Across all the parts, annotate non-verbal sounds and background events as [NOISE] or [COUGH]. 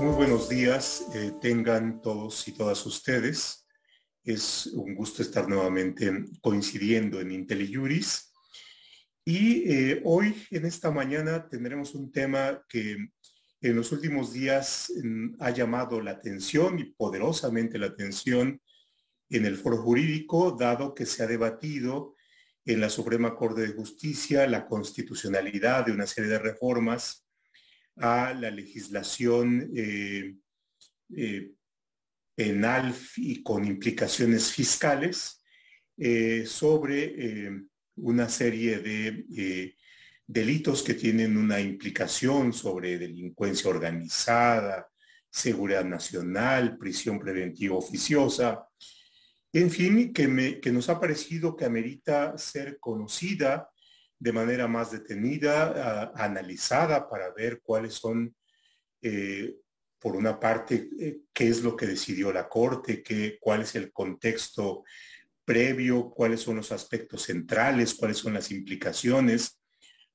Muy buenos días, eh, tengan todos y todas ustedes. Es un gusto estar nuevamente coincidiendo en IntelliJuris. Y eh, hoy, en esta mañana, tendremos un tema que en los últimos días mm, ha llamado la atención y poderosamente la atención en el foro jurídico, dado que se ha debatido en la Suprema Corte de Justicia la constitucionalidad de una serie de reformas a la legislación eh, eh, penal y con implicaciones fiscales eh, sobre una serie de delitos que tienen una implicación sobre delincuencia organizada, seguridad nacional, prisión preventiva oficiosa, en fin, que, que nos ha parecido que amerita ser conocida de manera más detenida, analizada para ver cuáles son, eh, por una parte, eh, qué es lo que decidió la Corte, qué, cuál es el contexto previo, cuáles son los aspectos centrales, cuáles son las implicaciones,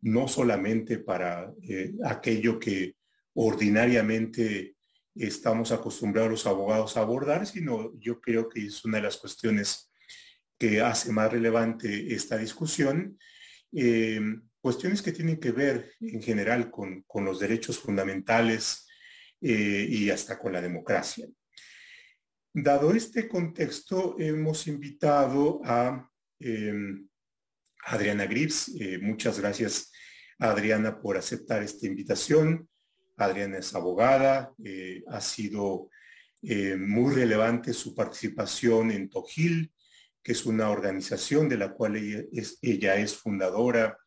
no solamente para eh, aquello que ordinariamente estamos acostumbrados los abogados a abordar, sino yo creo que es una de las cuestiones que hace más relevante esta discusión eh, cuestiones que tienen que ver en general con, los derechos fundamentales eh, y hasta con la democracia. Dado este contexto, hemos invitado a em, Adriana Grips. Eh, muchas gracias, Adriana, por aceptar esta invitación. Adriana es abogada, ha sido muy relevante su participación en Tojil, que es una organización de la cual ella es, fundadora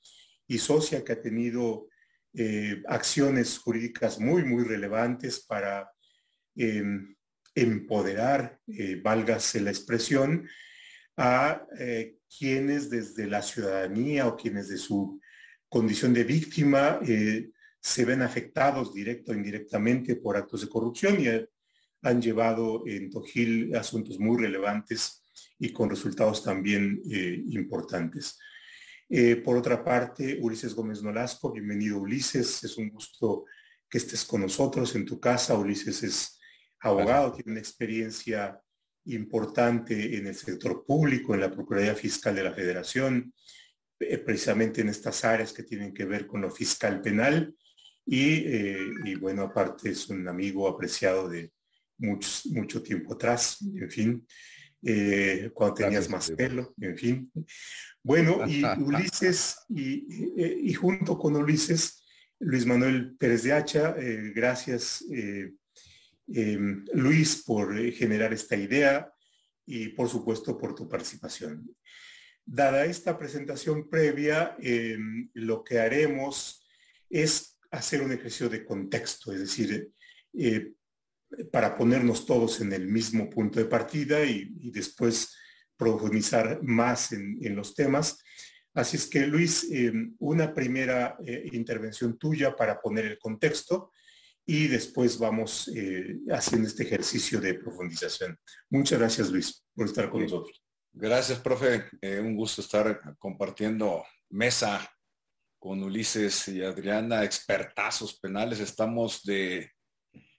y socia que ha tenido eh, acciones jurídicas muy, muy relevantes para em, empoderar, eh, válgase la expresión, a eh, quienes desde la ciudadanía o quienes de su condición de víctima se ven afectados directo o indirectamente por actos de corrupción y han llevado en Tojil asuntos muy relevantes y con resultados también eh, importantes. Eh, por otra parte, Ulises Gómez Nolasco, bienvenido Ulises, es un gusto que estés con nosotros en tu casa. Ulises es abogado, tiene una experiencia importante en el sector público, en la Procuraduría Fiscal de la Federación, eh, precisamente en estas áreas que tienen que ver con lo fiscal penal. Y, bueno, aparte es un amigo apreciado de mucho, mucho tiempo atrás, en fin. Eh, cuando tenías más pelo, en fin. Bueno, y [LAUGHS] Ulises, y, junto con Ulises, Luis Manuel Pérez de Hacha, eh, gracias eh, em, Luis por generar esta idea y por supuesto por tu participación. Dada esta presentación previa, em, lo que haremos es hacer un ejercicio de contexto, es decir, para ponernos todos en el mismo punto de partida y, después profundizar más en, los temas. Así es que, Luis, eh, una primera eh, intervención tuya para poner el contexto y después vamos eh, haciendo este ejercicio de profundización. Muchas gracias, Luis, por estar con nosotros. Gracias, profe. un gusto estar compartiendo mesa con Ulises y Adriana, expertazos penales. Estamos de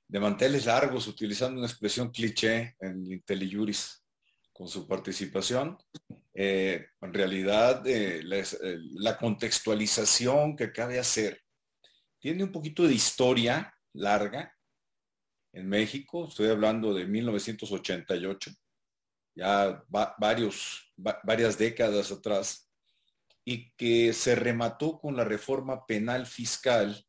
de manteles largos, utilizando una expresión cliché en IntelliJuris con su participación. Eh, en realidad, eh, eh, la, contextualización que cabe hacer tiene un poquito de historia larga en México. Estoy hablando de 1988, ya varios, varias décadas atrás, y que se remató con la reforma penal fiscal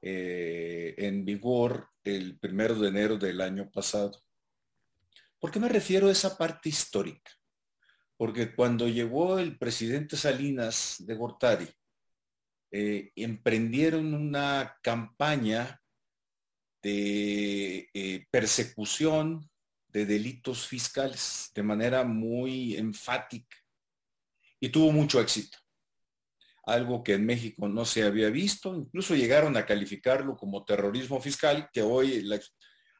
en vigor el primero de enero del año pasado. ¿Por qué me refiero a esa parte histórica? Porque cuando llegó el presidente Salinas de Gortari, eh, emprendieron una campaña de eh, persecución de delitos fiscales de manera muy enfática y tuvo mucho éxito algo que en México no se había visto, incluso llegaron a calificarlo como terrorismo fiscal, que hoy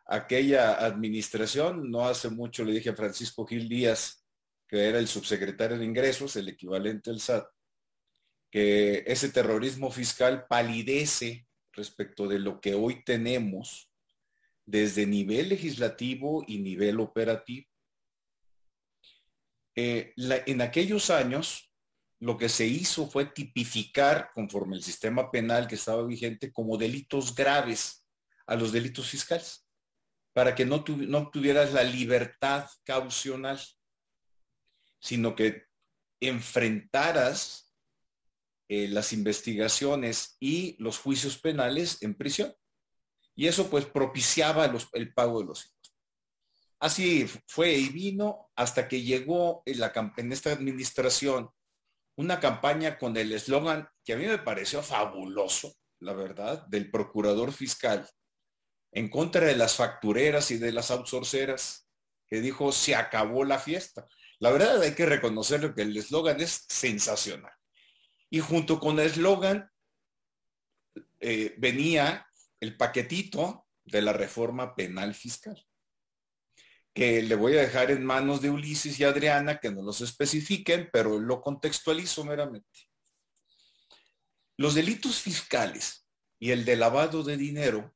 aquella administración, no hace mucho le dije a Francisco Gil Díaz, que era el subsecretario de Ingresos, el equivalente al SAT, que ese terrorismo fiscal palidece respecto de lo que hoy tenemos desde nivel legislativo y nivel operativo. Eh, en aquellos años, lo que se hizo fue tipificar, conforme el sistema penal que estaba vigente, como delitos graves a los delitos fiscales, para que no, no tuvieras la libertad caucional, sino que enfrentaras eh, las investigaciones y los juicios penales en prisión. Y eso pues propiciaba el pago de los impuestos. Así fue y vino hasta que llegó en, la, en esta administración una campaña con el eslogan que a mí me pareció fabuloso, la verdad, del procurador fiscal en contra de las factureras y de las outsourceras, que dijo, se acabó la fiesta. La verdad hay que reconocerle que el eslogan es sensacional. Y junto con el eslogan eh, venía el paquetito de la reforma penal fiscal, que le voy a dejar en manos de Ulises y Adriana que no los especifiquen, pero lo contextualizo meramente. Los delitos fiscales y el de lavado de dinero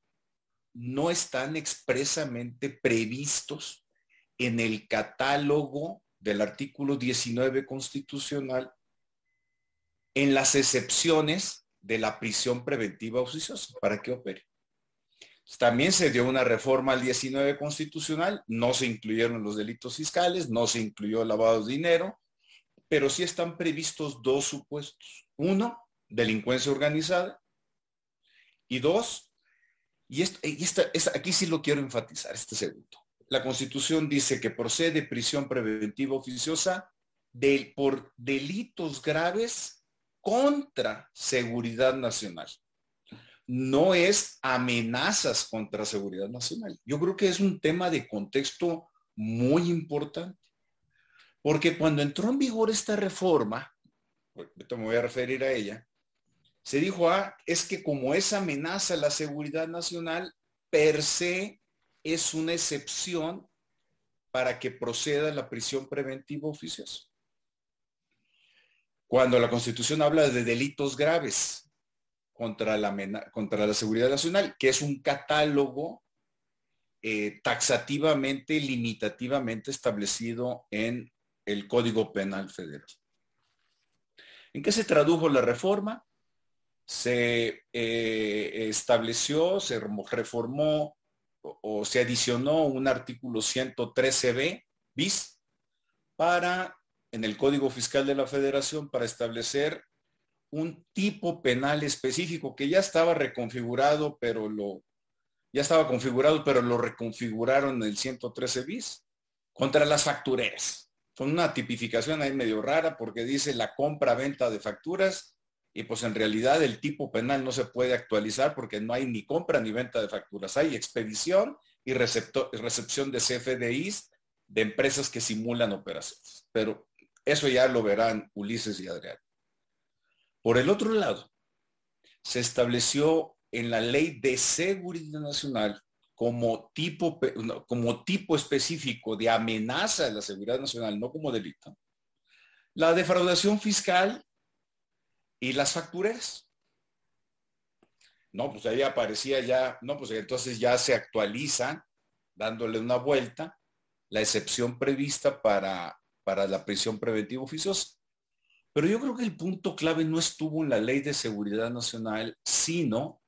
no están expresamente previstos en el catálogo del artículo 19 constitucional en las excepciones de la prisión preventiva oficiosa para que opere. También se dio una reforma al 19 constitucional, no se incluyeron los delitos fiscales, no se incluyó lavado de dinero, pero sí están previstos dos supuestos. Uno, delincuencia organizada y dos, y, aquí sí lo quiero enfatizar, este segundo. La Constitución dice que procede prisión preventiva oficiosa por delitos graves contra seguridad nacional. No es amenazas contra seguridad nacional. Yo creo que es un tema de contexto muy importante. Porque cuando entró en vigor esta reforma, ahorita me voy a referir a ella, se dijo, ah, es que como es amenaza a la seguridad nacional, per se es una excepción para que proceda la prisión preventiva oficiosa cuando la Constitución habla de delitos graves contra la, contra la seguridad nacional, que es un catálogo eh, taxativamente, limitativamente establecido en el Código Penal Federal. ¿En qué se tradujo la reforma? Se eh, estableció, se reformó o, o se adicionó un artículo 113b bis para en el Código Fiscal de la Federación para establecer un tipo penal específico que ya estaba reconfigurado, pero lo ya estaba configurado, pero lo reconfiguraron en el 113 bis contra las factureras. Con una tipificación ahí medio rara porque dice la compra-venta de facturas y pues en realidad el tipo penal no se puede actualizar porque no hay ni compra ni venta de facturas. Hay expedición y recepción de CFDIs de empresas que simulan operaciones. Pero eso ya lo verán Ulises y Adrián. Por el otro lado, se estableció en la ley de seguridad nacional como tipo, como tipo específico de amenaza a la seguridad nacional, no como delito, la defraudación fiscal y las factureras. No, pues ahí aparecía ya, no, pues entonces ya se actualiza, dándole una vuelta, la excepción prevista para para la prisión preventiva oficiosa. Pero yo creo que el punto clave no estuvo en la Ley de Seguridad Nacional, sino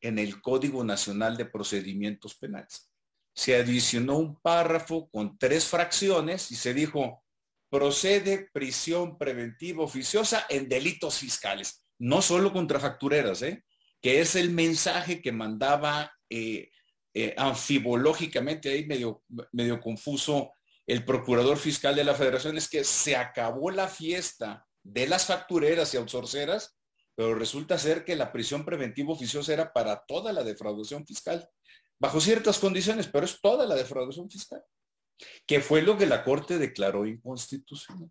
en el Código Nacional de Procedimientos Penales. Se adicionó un párrafo con tres fracciones y se dijo, procede prisión preventiva oficiosa en delitos fiscales, no solo contra factureras, ¿eh? que es el mensaje que mandaba eh, eh, anfibológicamente ahí medio, medio confuso el procurador fiscal de la federación es que se acabó la fiesta de las factureras y outsourceras, pero resulta ser que la prisión preventiva oficiosa era para toda la defraudación fiscal, bajo ciertas condiciones, pero es toda la defraudación fiscal, que fue lo que la Corte declaró inconstitucional.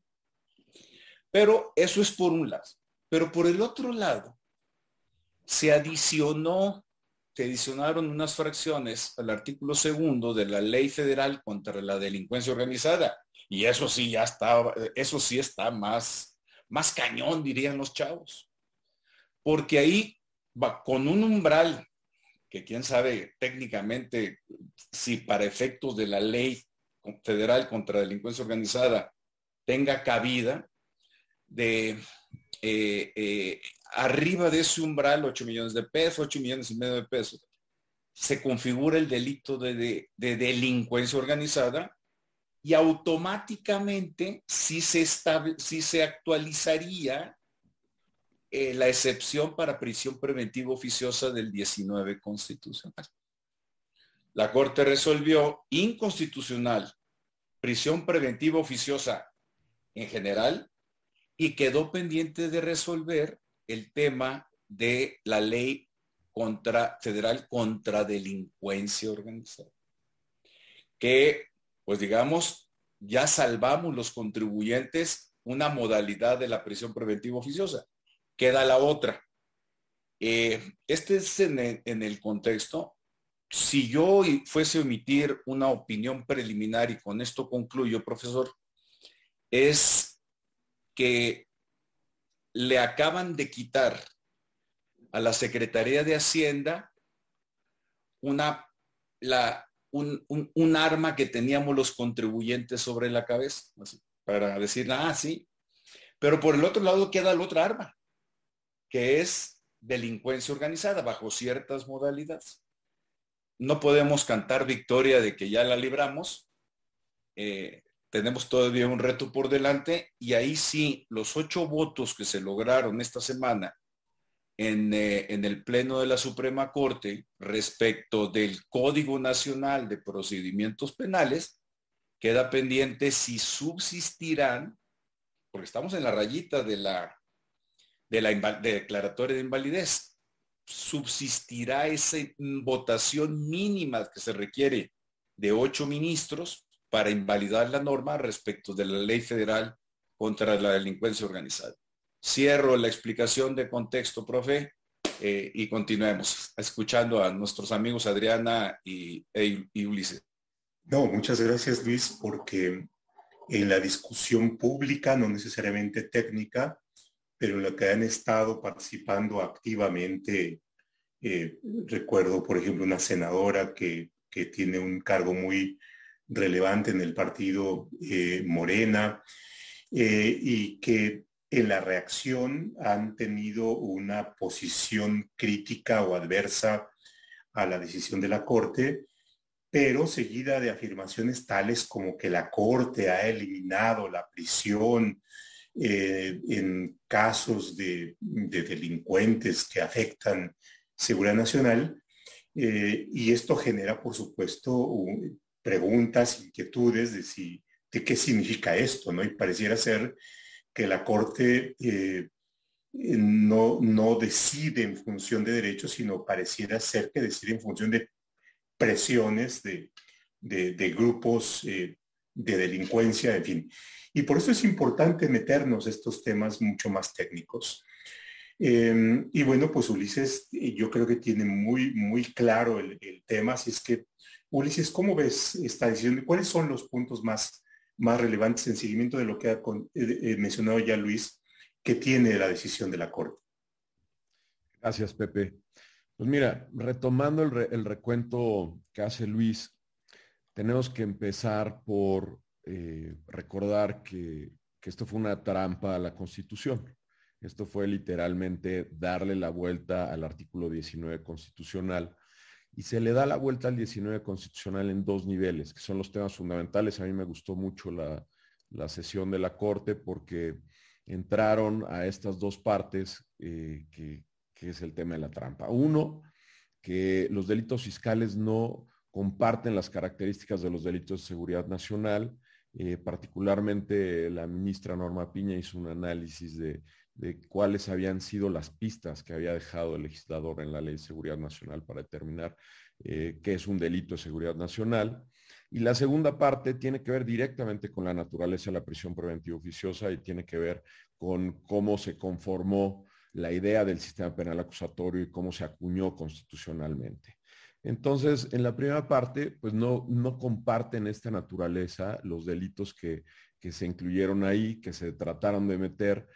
Pero eso es por un lado. Pero por el otro lado, se adicionó se adicionaron unas fracciones al artículo segundo de la ley federal contra la delincuencia organizada. Y eso sí ya está, eso sí está más, más cañón, dirían los chavos. Porque ahí va con un umbral que quién sabe técnicamente si para efectos de la ley federal contra delincuencia organizada tenga cabida, de eh, eh, arriba de ese umbral, 8 millones de pesos, 8 millones y medio de pesos, se configura el delito de, delincuencia organizada y automáticamente si se, si se actualizaría eh, la excepción para prisión preventiva oficiosa del 19 constitucional. La Corte resolvió inconstitucional prisión preventiva oficiosa en general y quedó pendiente de resolver el tema de la ley contra, federal contra delincuencia organizada. Que, pues digamos, ya salvamos los contribuyentes una modalidad de la prisión preventiva oficiosa. Queda la otra. Eh, este es en el, contexto. Si yo fuese a emitir una opinión preliminar, y con esto concluyo, profesor, es que le acaban de quitar a la Secretaría de Hacienda una, la, un, un, arma que teníamos los contribuyentes sobre la cabeza, para decir, ah, sí, pero por el otro lado queda la otra arma, que es delincuencia organizada bajo ciertas modalidades. No podemos cantar victoria de que ya la libramos, eh, tenemos todavía un reto por delante y ahí sí, los ocho votos que se lograron esta semana en, eh, en, el Pleno de la Suprema Corte respecto del Código Nacional de Procedimientos Penales, queda pendiente si subsistirán, porque estamos en la rayita de la, de la declaratoria de invalidez, subsistirá esa votación mínima que se requiere de ocho ministros para invalidar la norma respecto de la ley federal contra la delincuencia organizada. Cierro la explicación de contexto, profe, eh, y continuemos escuchando a nuestros amigos Adriana y, e, y Ulises. No, muchas gracias Luis, porque en la discusión pública, no necesariamente técnica, pero en la que han estado participando activamente, eh, recuerdo, por ejemplo, una senadora que, que tiene un cargo muy relevante en el partido eh, Morena y que en la reacción han tenido una posición crítica o adversa a la decisión de la Corte, pero seguida de afirmaciones tales como que la Corte ha eliminado la prisión eh, en casos de, delincuentes que afectan seguridad nacional. y esto genera, por supuesto, un, preguntas, inquietudes de, si, de qué significa esto, ¿no? Y pareciera ser que la Corte eh, no, no decide en función de derechos, sino pareciera ser que decide en función de presiones de, de, grupos eh, de delincuencia, en fin. Y por eso es importante meternos estos temas mucho más técnicos. Em, y bueno, pues Ulises, yo creo que tiene muy, muy claro el, el tema, así es que Ulises, ¿cómo ves esta decisión? ¿Cuáles son los puntos más, más relevantes en seguimiento de lo que ha eh, eh, mencionado ya Luis, que tiene la decisión de la Corte? Gracias, Pepe. Pues mira, retomando el, recuento que hace Luis, tenemos que empezar por eh, recordar que, que esto fue una trampa a la Constitución. Esto fue literalmente darle la vuelta al artículo 19 constitucional y se le da la vuelta al 19 constitucional en dos niveles, que son los temas fundamentales. A mí me gustó mucho la, sesión de la Corte porque entraron a estas dos partes, eh, que, es el tema de la trampa. Uno, que los delitos fiscales no comparten las características de los delitos de seguridad nacional. Eh, particularmente la ministra Norma Piña hizo un análisis de de cuáles habían sido las pistas que había dejado el legislador en la Ley de Seguridad Nacional para determinar eh, qué es un delito de seguridad nacional. Y la segunda parte tiene que ver directamente con la naturaleza de la prisión preventiva oficiosa y tiene que ver con cómo se conformó la idea del sistema penal acusatorio y cómo se acuñó constitucionalmente. Entonces, en la primera parte, pues no, no comparten esta naturaleza los delitos que, que se incluyeron ahí, que se trataron de meter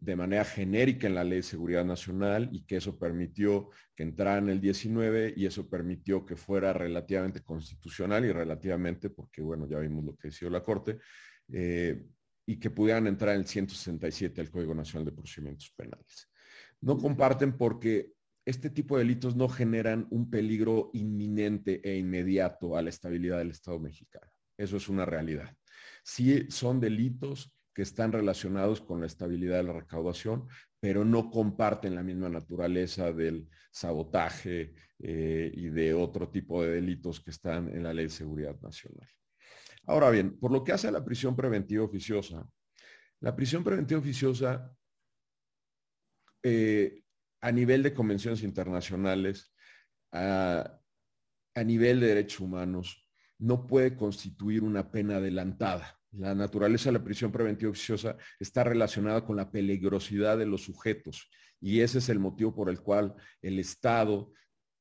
de manera genérica en la Ley de Seguridad Nacional y que eso permitió que entrara en el 19 y eso permitió que fuera relativamente constitucional y relativamente, porque bueno, ya vimos lo que decidió la Corte, eh, y que pudieran entrar en el 167 del Código Nacional de Procedimientos Penales. No comparten porque este tipo de delitos no generan un peligro inminente e inmediato a la estabilidad del Estado mexicano. Eso es una realidad. Sí son delitos que están relacionados con la estabilidad de la recaudación, pero no comparten la misma naturaleza del sabotaje eh, y de otro tipo de delitos que están en la Ley de Seguridad Nacional. Ahora bien, por lo que hace a la prisión preventiva oficiosa, la prisión preventiva oficiosa eh, a nivel de convenciones internacionales, a nivel de derechos humanos, no puede constituir una pena adelantada la naturaleza de la prisión preventiva oficiosa está relacionada con la peligrosidad de los sujetos y ese es el motivo por el cual el Estado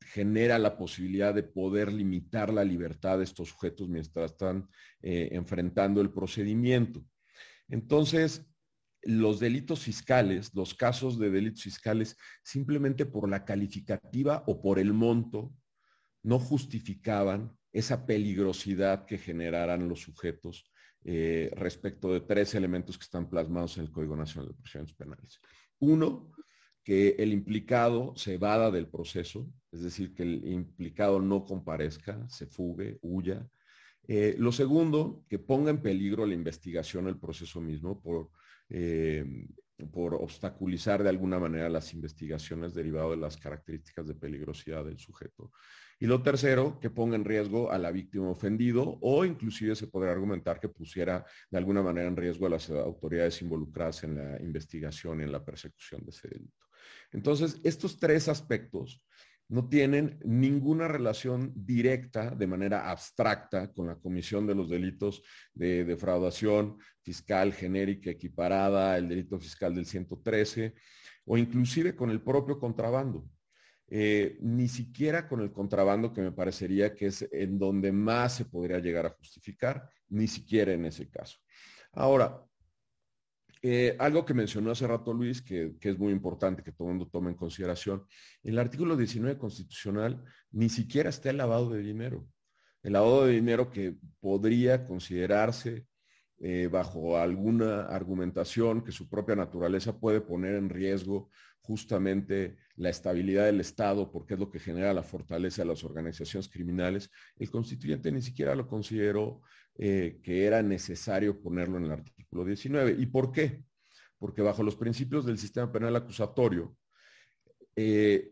genera la posibilidad de poder limitar la libertad de estos sujetos mientras están eh, enfrentando el procedimiento. Entonces, los delitos fiscales, los casos de delitos fiscales, simplemente por la calificativa o por el monto, no justificaban esa peligrosidad que generaran los sujetos eh, respecto de tres elementos que están plasmados en el Código Nacional de Procedimientos Penales. Uno, que el implicado se evada del proceso, es decir, que el implicado no comparezca, se fugue, huya. Eh, lo segundo, que ponga en peligro la investigación, el proceso mismo, por, eh, por obstaculizar de alguna manera las investigaciones derivado de las características de peligrosidad del sujeto. Y lo tercero, que ponga en riesgo a la víctima ofendido o inclusive se podría argumentar que pusiera de alguna manera en riesgo a las autoridades involucradas en la investigación y en la persecución de ese delito. Entonces, estos tres aspectos no tienen ninguna relación directa de manera abstracta con la comisión de los delitos de defraudación fiscal genérica equiparada, el delito fiscal del 113 o inclusive con el propio contrabando. Eh, ni siquiera con el contrabando que me parecería que es en donde más se podría llegar a justificar, ni siquiera en ese caso. Ahora, eh, algo que mencionó hace rato Luis, que, es muy importante que todo el mundo tome en consideración, el artículo 19 constitucional ni siquiera está el lavado de dinero. El lavado de dinero que podría considerarse eh, bajo alguna argumentación que su propia naturaleza puede poner en riesgo justamente la estabilidad del Estado, porque es lo que genera la fortaleza de las organizaciones criminales, el constituyente ni siquiera lo consideró eh, que era necesario ponerlo en el artículo 19. ¿Y por qué? Porque bajo los principios del sistema penal acusatorio, eh,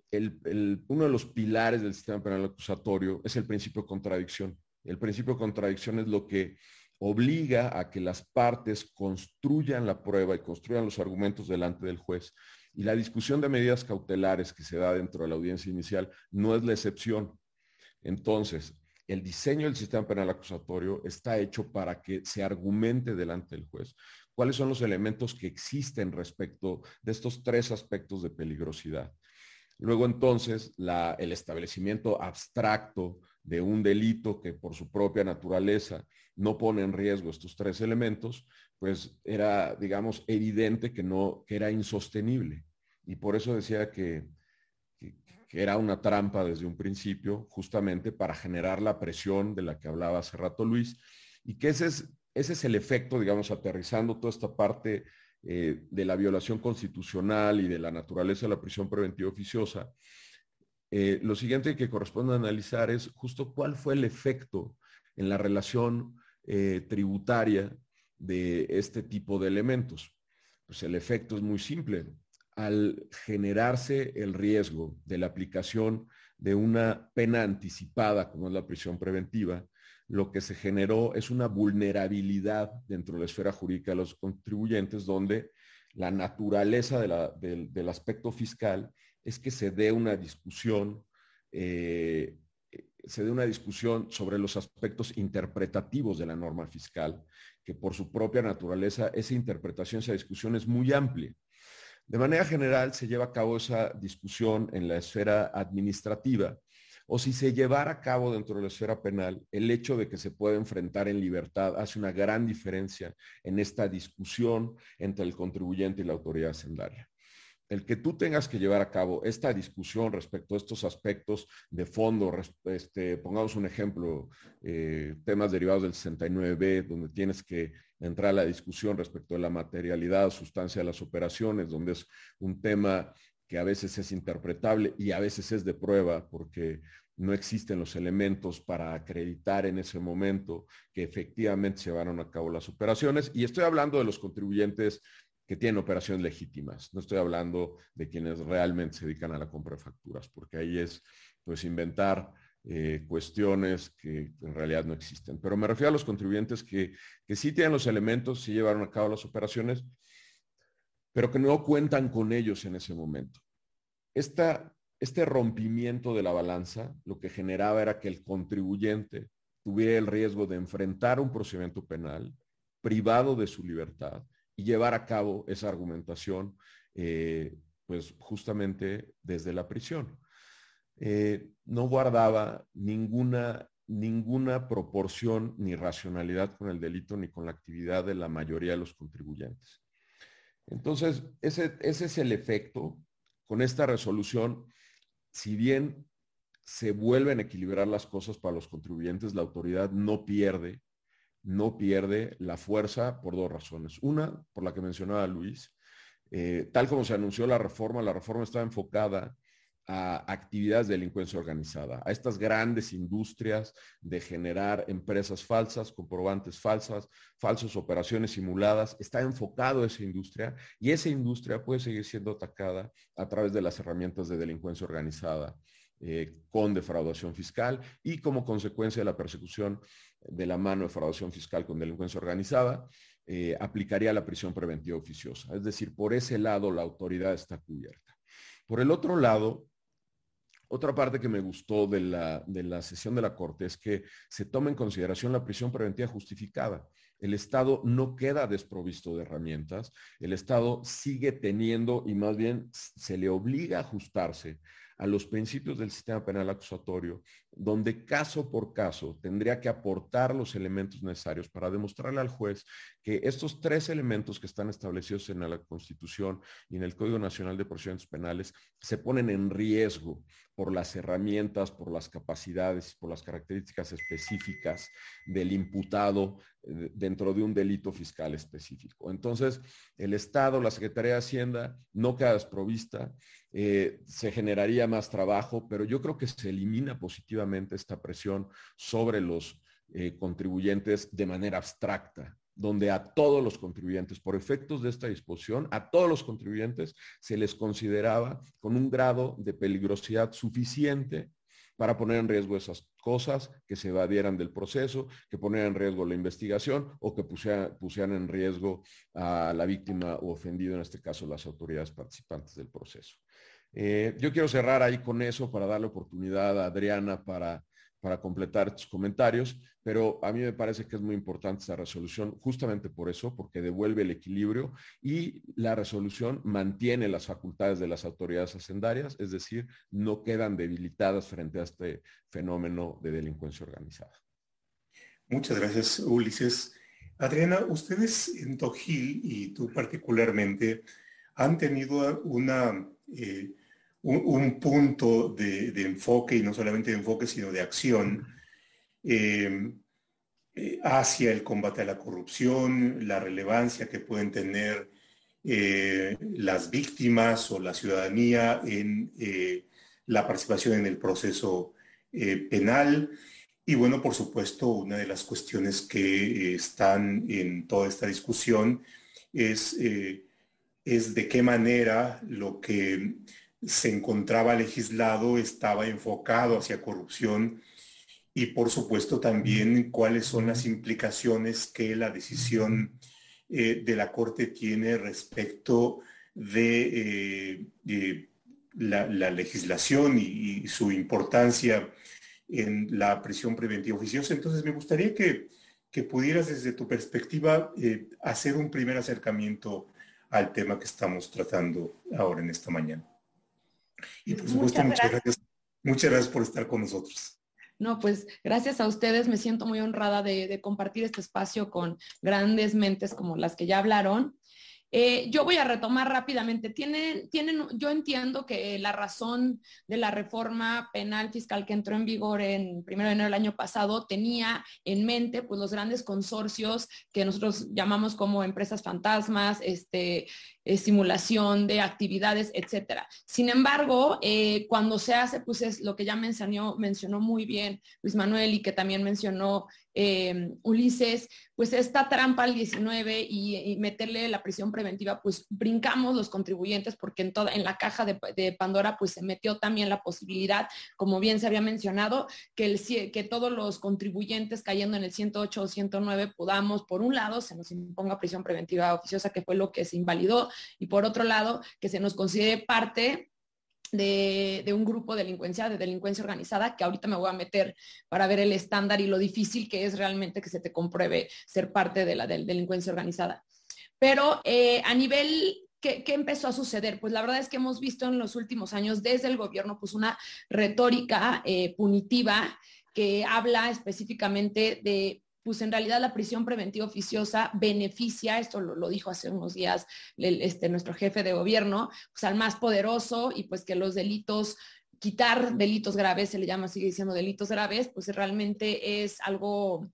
uno de los pilares del sistema penal acusatorio es el principio de contradicción. El principio de contradicción es lo que obliga a que las partes construyan la prueba y construyan los argumentos delante del juez y la discusión de medidas cautelares que se da dentro de la audiencia inicial no es la excepción. Entonces, el diseño del sistema penal acusatorio está hecho para que se argumente delante del juez cuáles son los elementos que existen respecto de estos tres aspectos de peligrosidad. Luego entonces el establecimiento abstracto de un delito que por su propia naturaleza no pone en riesgo estos tres elementos, pues era, digamos, evidente que no, que era insostenible. Y por eso decía que, era una trampa desde un principio, justamente para generar la presión de la que hablaba hace rato Luis, y que ese es, ese es el efecto, digamos, aterrizando toda esta parte eh, de la violación constitucional y de la naturaleza de la prisión preventiva oficiosa. Eh, lo siguiente que corresponde analizar es justo cuál fue el efecto en la relación eh, tributaria de este tipo de elementos. Pues el efecto es muy simple. Al generarse el riesgo de la aplicación de una pena anticipada, como es la prisión preventiva, lo que se generó es una vulnerabilidad dentro de la esfera jurídica de los contribuyentes, donde la naturaleza del, aspecto fiscal es que se dé una discusión eh, se dé una discusión sobre los aspectos interpretativos de la norma fiscal, que por su propia naturaleza esa interpretación, esa discusión es muy amplia. De manera general se lleva a cabo esa discusión en la esfera administrativa, o si se llevara a cabo dentro de la esfera penal, el hecho de que se pueda enfrentar en libertad hace una gran diferencia en esta discusión entre el contribuyente y la autoridad hacendaria. El que tú tengas que llevar a cabo esta discusión respecto a estos aspectos de fondo, este, pongamos un ejemplo, eh, temas derivados del 69B, donde tienes que entrar a la discusión respecto de la materialidad, sustancia de las operaciones, donde es un tema que a veces es interpretable y a veces es de prueba, porque no existen los elementos para acreditar en ese momento que efectivamente se llevaron a cabo las operaciones. Y estoy hablando de los contribuyentes que tienen operaciones legítimas. No estoy hablando de quienes realmente se dedican a la compra de facturas, porque ahí es pues inventar eh, cuestiones que en realidad no existen. Pero me refiero a los contribuyentes que, que sí tienen los elementos, sí llevaron a cabo las operaciones, pero que no cuentan con ellos en ese momento. Esta, este rompimiento de la balanza lo que generaba era que el contribuyente tuviera el riesgo de enfrentar un procedimiento penal privado de su libertad y llevar a cabo esa argumentación, eh, pues justamente desde la prisión. Eh, no guardaba ninguna, ninguna proporción ni racionalidad con el delito ni con la actividad de la mayoría de los contribuyentes. Entonces, ese, ese es el efecto. Con esta resolución, si bien se vuelven a equilibrar las cosas para los contribuyentes, la autoridad no pierde no pierde la fuerza por dos razones. Una, por la que mencionaba Luis, eh, tal como se anunció la reforma, la reforma estaba enfocada a actividades de delincuencia organizada, a estas grandes industrias de generar empresas falsas, comprobantes falsas, falsas operaciones simuladas. Está enfocado esa industria y esa industria puede seguir siendo atacada a través de las herramientas de delincuencia organizada eh, con defraudación fiscal y como consecuencia de la persecución de la mano de defraudación fiscal con delincuencia organizada, eh, aplicaría la prisión preventiva oficiosa. Es decir, por ese lado la autoridad está cubierta. Por el otro lado, otra parte que me gustó de la, de la sesión de la Corte es que se toma en consideración la prisión preventiva justificada. El Estado no queda desprovisto de herramientas, el Estado sigue teniendo y más bien se le obliga a ajustarse a los principios del sistema penal acusatorio, donde caso por caso tendría que aportar los elementos necesarios para demostrarle al juez que estos tres elementos que están establecidos en la Constitución y en el Código Nacional de Procedimientos Penales se ponen en riesgo por las herramientas, por las capacidades, por las características específicas del imputado eh, dentro de un delito fiscal específico. Entonces, el Estado, la Secretaría de Hacienda, no queda desprovista, eh, se generaría más trabajo, pero yo creo que se elimina positivamente esta presión sobre los eh, contribuyentes de manera abstracta donde a todos los contribuyentes, por efectos de esta disposición, a todos los contribuyentes se les consideraba con un grado de peligrosidad suficiente para poner en riesgo esas cosas que se evadieran del proceso, que ponieran en riesgo la investigación o que pusieran, en riesgo a la víctima o ofendido, en este caso las autoridades participantes del proceso. Eh, yo quiero cerrar ahí con eso para darle oportunidad a Adriana para para completar tus comentarios, pero a mí me parece que es muy importante esta resolución justamente por eso, porque devuelve el equilibrio y la resolución mantiene las facultades de las autoridades hacendarias, es decir, no quedan debilitadas frente a este fenómeno de delincuencia organizada. Muchas gracias, Ulises. Adriana, ustedes en Tojil y tú particularmente han tenido una... Eh, un, punto de, enfoque, y no solamente de enfoque, sino de acción, eh, eh, hacia el combate a la corrupción, la relevancia que pueden tener eh, las víctimas o la ciudadanía en la participación en el proceso penal. Y bueno, por supuesto, una de las cuestiones que están en toda esta discusión es, es de qué manera lo que se encontraba legislado estaba enfocado hacia corrupción y por supuesto también cuáles son las implicaciones que la decisión eh, de la Corte tiene respecto de, eh, la, legislación y, su importancia en la prisión preventiva oficiosa. Entonces me gustaría que, pudieras desde tu perspectiva eh, hacer un primer acercamiento al tema que estamos tratando ahora en esta mañana. Y por supuesto, muchas gracias. Muchas gracias por estar con nosotros. No, pues gracias a ustedes, me siento muy honrada de, de compartir este espacio con grandes mentes como las que ya hablaron. Eh, yo voy a retomar rápidamente. Tienen, tienen, yo entiendo que la razón de la reforma penal fiscal que entró en vigor en primero de enero del año pasado tenía en mente pues, los grandes consorcios que nosotros llamamos como empresas fantasmas, este, eh, simulación de actividades, etcétera. Sin embargo, eh, cuando se hace, pues es lo que ya mencionó, mencionó muy bien Luis Manuel y que también mencionó Em, Ulises, pues esta trampa al 19 y, meterle la prisión preventiva, pues brincamos los contribuyentes porque en, toda, en la caja de, Pandora pues se metió también la posibilidad, como bien se había mencionado, que, el, que todos los contribuyentes cayendo en el 108 o 109 podamos, por un lado, se nos imponga prisión preventiva oficiosa, que fue lo que se invalidó, y por otro lado, que se nos considere parte de, un grupo delincuencia, de delincuencia organizada, que ahorita me voy a meter para ver el estándar y lo difícil que es realmente que se te compruebe ser parte de la delincuencia organizada. Pero eh, a nivel ¿Qué, empezó a suceder? Pues la verdad es que hemos visto en los últimos años desde el gobierno pues una retórica eh, punitiva que habla específicamente de pues en realidad la prisión preventiva oficiosa beneficia, esto lo, dijo hace unos días este, nuestro jefe de gobierno, pues al más poderoso y pues que los delitos quitar delitos graves, se le llama, sigue diciendo delitos graves, pues realmente es algo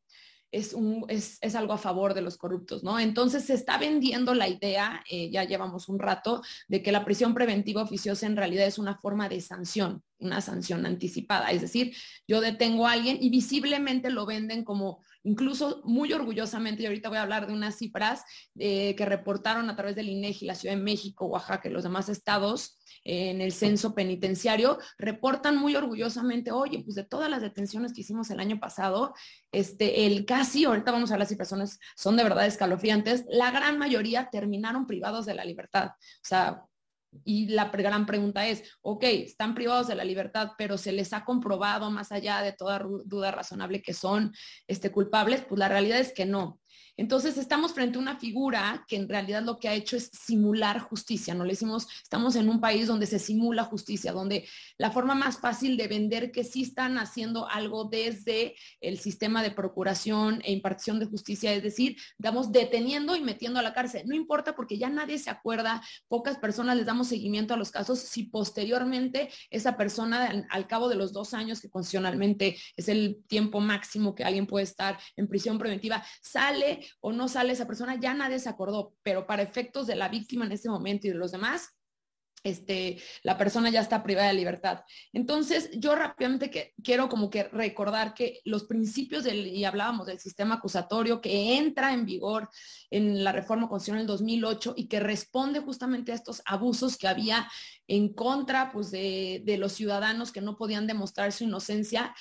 es, un, es, es, algo a favor de los corruptos, ¿no? Entonces se está vendiendo la idea, eh, ya llevamos un rato, de que la prisión preventiva oficiosa en realidad es una forma de sanción, una sanción anticipada. Es decir, yo detengo a alguien y visiblemente lo venden como incluso muy orgullosamente, y ahorita voy a hablar de unas cifras eh, que reportaron a través del INEGI, la Ciudad de México, Oaxaca y los demás estados, en el censo penitenciario, reportan muy orgullosamente, oye, pues de todas las detenciones que hicimos el año pasado, este, el casi, ahorita vamos a ver si personas son de verdad escalofriantes, la gran mayoría terminaron privados de la libertad. O sea, y la gran pregunta es, ok, están privados de la libertad, pero se les ha comprobado más allá de toda duda razonable que son este, culpables, pues la realidad es que no. Entonces estamos frente a una figura que en realidad lo que ha hecho es simular justicia, ¿no? Le decimos, estamos en un país donde se simula justicia, donde la forma más fácil de vender que sí están haciendo algo desde el sistema de procuración e impartición de justicia, es decir, damos deteniendo y metiendo a la cárcel. No importa porque ya nadie se acuerda, pocas personas les damos seguimiento a los casos si posteriormente esa persona al cabo de los dos años que constitucionalmente es el tiempo máximo que alguien puede estar en prisión preventiva, sale o no sale esa persona, ya nadie se acordó, pero para efectos de la víctima en ese momento y de los demás, este, la persona ya está privada de libertad. Entonces, yo rápidamente que, quiero como que recordar que los principios del, y hablábamos del sistema acusatorio que entra en vigor en la reforma constitucional del 2008 y que responde justamente a estos abusos que había en contra pues, de, de los ciudadanos que no podían demostrar su inocencia,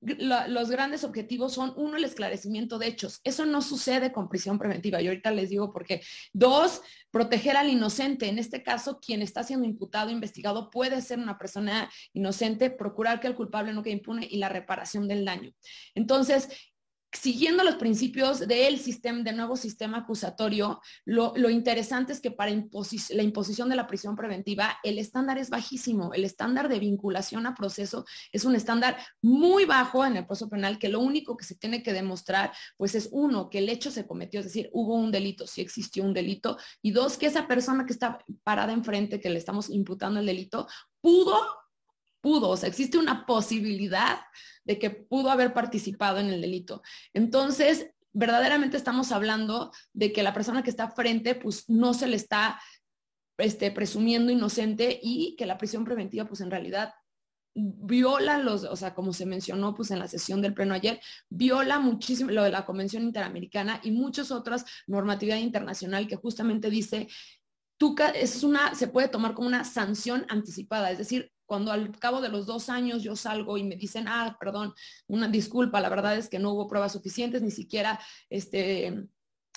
los grandes objetivos son, uno, el esclarecimiento de hechos. Eso no sucede con prisión preventiva. Y ahorita les digo por qué. Dos, proteger al inocente. En este caso, quien está siendo imputado, investigado, puede ser una persona inocente, procurar que el culpable no quede impune y la reparación del daño. Entonces, siguiendo los principios del sistema, del nuevo sistema acusatorio, lo, interesante es que para la imposición de la prisión preventiva, el estándar es bajísimo. El estándar de vinculación a proceso es un estándar muy bajo en el proceso penal, que lo único que se tiene que demostrar, pues es uno, que el hecho se cometió, es decir, hubo un delito, si existió un delito, y dos, que esa persona que está parada enfrente, que le estamos imputando el delito, pudo pudo, o sea, existe una posibilidad de que pudo haber participado en el delito. Entonces, verdaderamente estamos hablando de que la persona que está frente, pues no se le está este, presumiendo inocente y que la prisión preventiva, pues en realidad viola los, o sea, como se mencionó pues en la sesión del pleno ayer, viola muchísimo lo de la Convención Interamericana y muchas otras normatividad internacional que justamente dice, tú, es una, se puede tomar como una sanción anticipada, es decir, cuando al cabo de los dos años yo salgo y me dicen, ah, perdón, una disculpa, la verdad es que no hubo pruebas suficientes, ni siquiera este,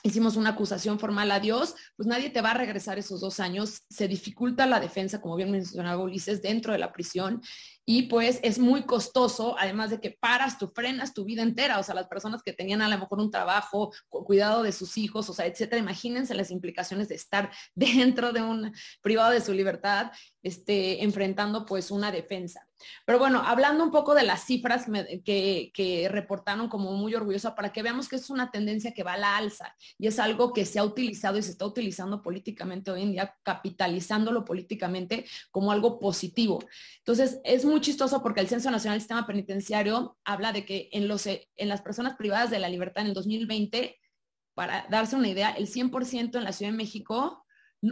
hicimos una acusación formal a Dios, pues nadie te va a regresar esos dos años. Se dificulta la defensa, como bien mencionaba Ulises, dentro de la prisión y pues es muy costoso, además de que paras, tú frenas tu vida entera, o sea, las personas que tenían a lo mejor un trabajo, cuidado de sus hijos, o sea, etcétera, imagínense las implicaciones de estar [LAUGHS] dentro de un privado de su libertad, este, enfrentando pues una defensa. Pero bueno, hablando un poco de las cifras que, reportaron como muy orgullosa, para que veamos que es una tendencia que va a la alza y es algo que se ha utilizado y se está utilizando políticamente hoy en día, capitalizándolo políticamente como algo positivo. Entonces, es muy chistoso porque el Censo Nacional del Sistema Penitenciario habla de que en, los, en las personas privadas de la libertad en el 2020, para darse una idea, el 100% en la Ciudad de México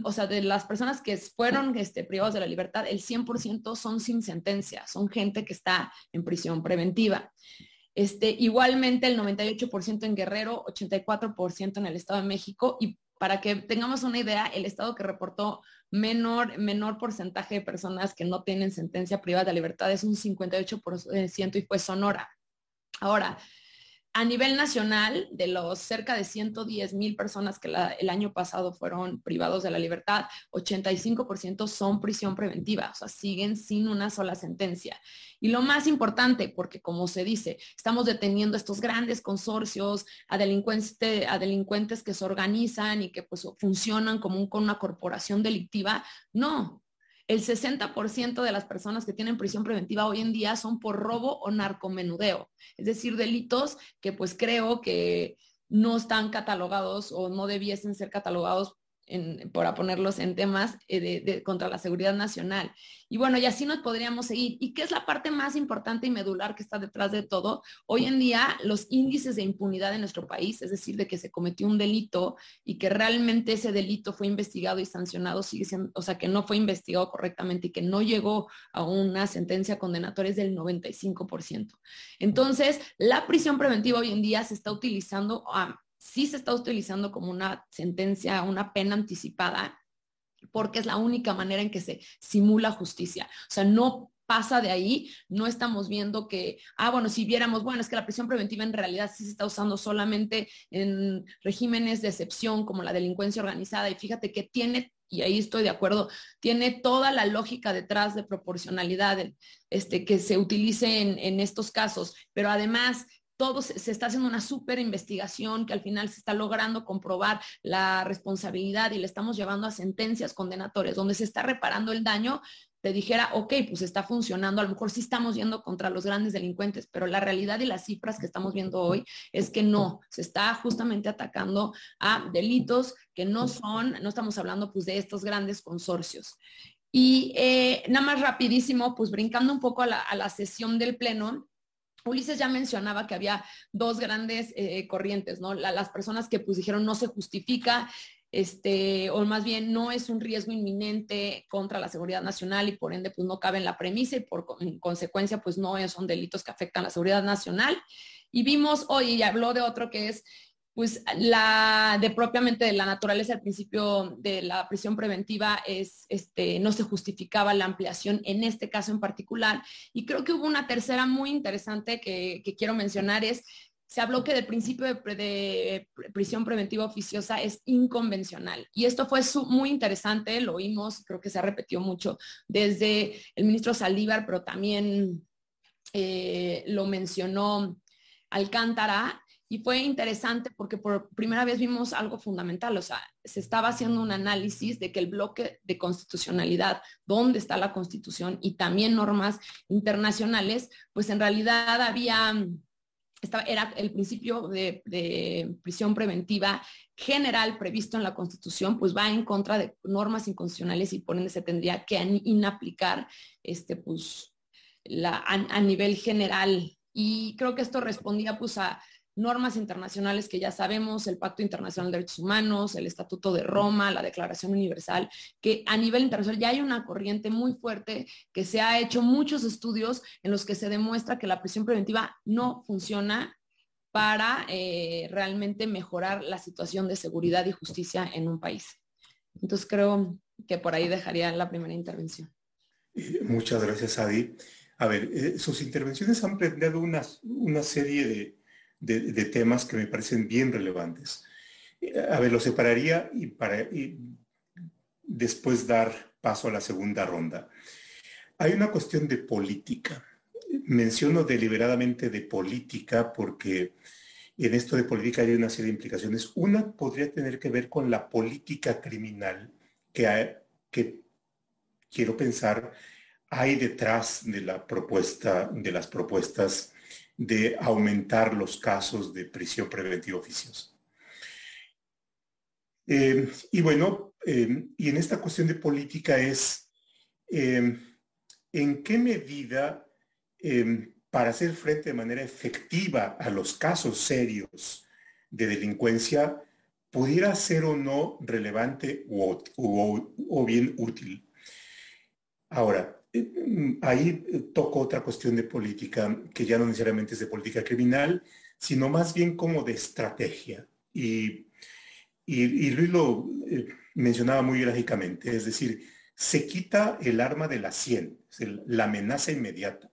o sea, de las personas que fueron este, privados de la libertad, el 100% son sin sentencia, son gente que está en prisión preventiva. Este, igualmente el 98% en Guerrero, 84% en el Estado de México y para que tengamos una idea, el estado que reportó menor, menor porcentaje de personas que no tienen sentencia privada de libertad es un 58% y fue Sonora. Ahora, a nivel nacional, de los cerca de 110 mil personas que el año pasado fueron privados de la libertad, 85% son prisión preventiva, o sea, siguen sin una sola sentencia. Y lo más importante, porque como se dice, estamos deteniendo estos grandes consorcios a delincuentes, a delincuentes que se organizan y que pues funcionan como con una corporación delictiva. No, el 60% de las personas que tienen prisión preventiva hoy en día son por robo o narcomenudeo, es decir, delitos que pues creo que no están catalogados o no debiesen ser catalogados para ponerlos en temas eh, de, contra la seguridad nacional. Y bueno, y así nos podríamos seguir. ¿Y qué es la parte más importante y medular que está detrás de todo? Hoy en día, los índices de impunidad en nuestro país, es decir, de que se cometió un delito y que realmente ese delito fue investigado y sancionado, sigue siendo, o sea, que no fue investigado correctamente y que no llegó a una sentencia condenatoria es del 95%. Entonces, la prisión preventiva hoy en día se está utilizando a sí se está utilizando como una sentencia, una pena anticipada, porque es la única manera en que se simula justicia. O sea, no pasa de ahí, no estamos viendo que, ah, bueno, si viéramos, bueno, es que la prisión preventiva en realidad sí se está usando solamente en regímenes de excepción como la delincuencia organizada y fíjate que tiene y ahí estoy de acuerdo, tiene toda la lógica detrás de proporcionalidad este, que se utilice en, en estos casos, pero además todo se, está haciendo una súper investigación que al final se está logrando comprobar la responsabilidad y le estamos llevando a sentencias condenatorias donde se está reparando el daño, te dijera, ok, pues está funcionando, a lo mejor sí estamos yendo contra los grandes delincuentes, pero la realidad y las cifras que estamos viendo hoy es que no, se está justamente atacando a delitos que no son, no estamos hablando pues de estos grandes consorcios. Y eh, nada más rapidísimo, pues brincando un poco a la, a la sesión del Pleno, Ulises ya mencionaba que había dos grandes eh, corrientes, ¿no? las personas que pues dijeron no se justifica, este, o más bien no es un riesgo inminente contra la seguridad nacional y por ende pues no cabe en la premisa y por en consecuencia pues no son delitos que afectan a la seguridad nacional. Y vimos hoy, y habló de otro que es pues la de propiamente de la naturaleza al principio de la prisión preventiva es este no se justificaba la ampliación en este caso en particular y creo que hubo una tercera muy interesante que, quiero mencionar es se habló que el principio de, prisión preventiva oficiosa es inconvencional. Y esto fue muy interesante, lo oímos, creo que se ha repetido mucho desde el ministro Saldívar, pero también eh, lo mencionó Alcántara, y fue interesante porque por primera vez vimos algo fundamental, o sea, se estaba haciendo un análisis de que el bloque de constitucionalidad, dónde está la constitución y también normas internacionales, pues en realidad había, estaba, era el principio de, prisión preventiva general previsto en la constitución, pues va en contra de normas inconstitucionales y por ende se tendría que inaplicar este, pues, la, a, a nivel general. Y creo que esto respondía pues a normas internacionales que ya sabemos, el Pacto Internacional de Derechos Humanos, el Estatuto de Roma, la Declaración Universal, que a nivel internacional ya hay una corriente muy fuerte que se ha hecho muchos estudios en los que se demuestra que la prisión preventiva no funciona para eh, realmente mejorar la situación de seguridad y justicia en un país. Entonces creo que por ahí dejaría la primera intervención. Muchas gracias, Adi. A ver, eh, sus intervenciones han planteado una, una serie de, de, temas que me parecen bien relevantes. A ver, lo separaría y para después dar paso a la segunda ronda. Hay una cuestión de política. Menciono deliberadamente de política porque en esto de política hay una serie de implicaciones. Una podría tener que ver con la política criminal que, que quiero pensar hay detrás de la propuesta, de las propuestas de aumentar los casos de prisión preventiva oficiosa. Eh, y bueno, eh, y en esta cuestión de política es eh, en qué medida para hacer frente de manera efectiva a los casos serios de delincuencia pudiera ser o no relevante o bien útil. Ahora, ahí toco otra cuestión de política que ya no necesariamente es de política criminal, sino más bien como de estrategia. Y, y, Luis lo eh, mencionaba muy gráficamente, es decir, se quita el arma de la 100, la amenaza inmediata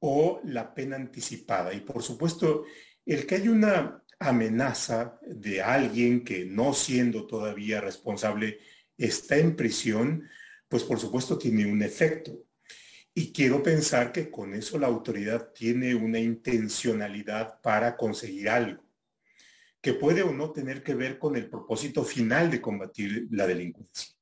o la pena anticipada. Y por supuesto, el que hay una amenaza de alguien que no siendo todavía responsable está en prisión, pues por supuesto tiene un efecto. Y quiero pensar que con eso la autoridad tiene una intencionalidad para conseguir algo, que puede o no tener que ver con el propósito final de combatir la delincuencia.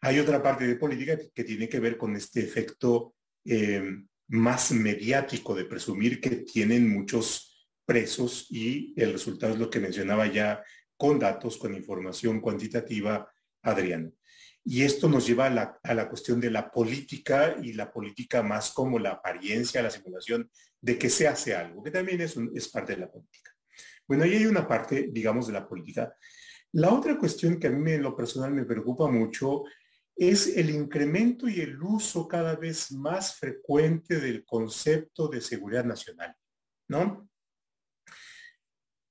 Hay otra parte de política que tiene que ver con este efecto eh, más mediático de presumir que tienen muchos presos y el resultado es lo que mencionaba ya con datos, con información cuantitativa, Adrián. Y esto nos lleva a la, cuestión de la política y la política más como la apariencia, la simulación de que se hace algo, que también es, es parte de la política. Bueno, ahí hay una parte, digamos, de la política. La otra cuestión que a mí en lo personal me preocupa mucho es el incremento y el uso cada vez más frecuente del concepto de seguridad nacional, ¿no?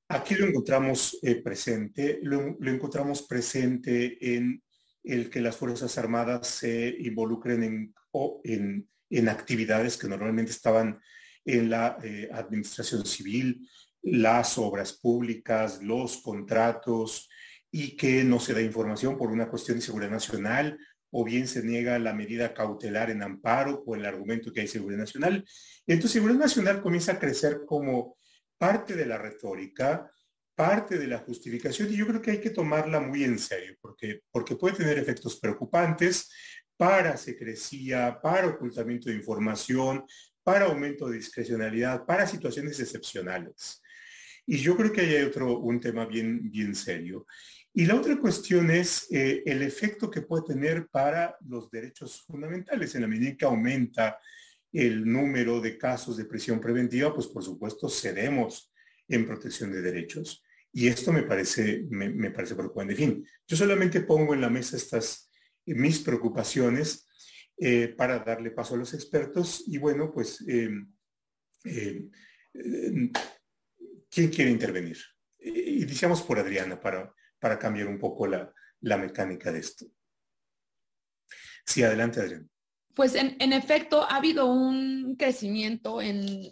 Aquí lo encontramos eh, presente, lo, encontramos presente en el que las Fuerzas Armadas se involucren en, en, actividades que normalmente estaban en la eh, administración civil, las obras públicas, los contratos, y que no se da información por una cuestión de seguridad nacional, o bien se niega la medida cautelar en amparo o el argumento que hay seguridad nacional. Entonces, seguridad nacional comienza a crecer como parte de la retórica, parte de la justificación y yo creo que hay que tomarla muy en serio porque, porque puede tener efectos preocupantes para secrecía, para ocultamiento de información, para aumento de discrecionalidad, para situaciones excepcionales. Y yo creo que hay otro, un tema bien, bien serio. Y la otra cuestión es eh, el efecto que puede tener para los derechos fundamentales. En la medida que aumenta el número de casos de prisión preventiva, pues por supuesto cedemos en protección de derechos. Y esto me parece, me, parece preocupante. En fin, yo solamente pongo en la mesa estas eh, mis preocupaciones eh, para darle paso a los expertos. Y bueno, pues, eh, ¿quién quiere intervenir? Iniciamos por Adriana para, para cambiar un poco la, mecánica de esto. Sí, adelante, Adriana. Pues en, efecto ha habido un crecimiento en,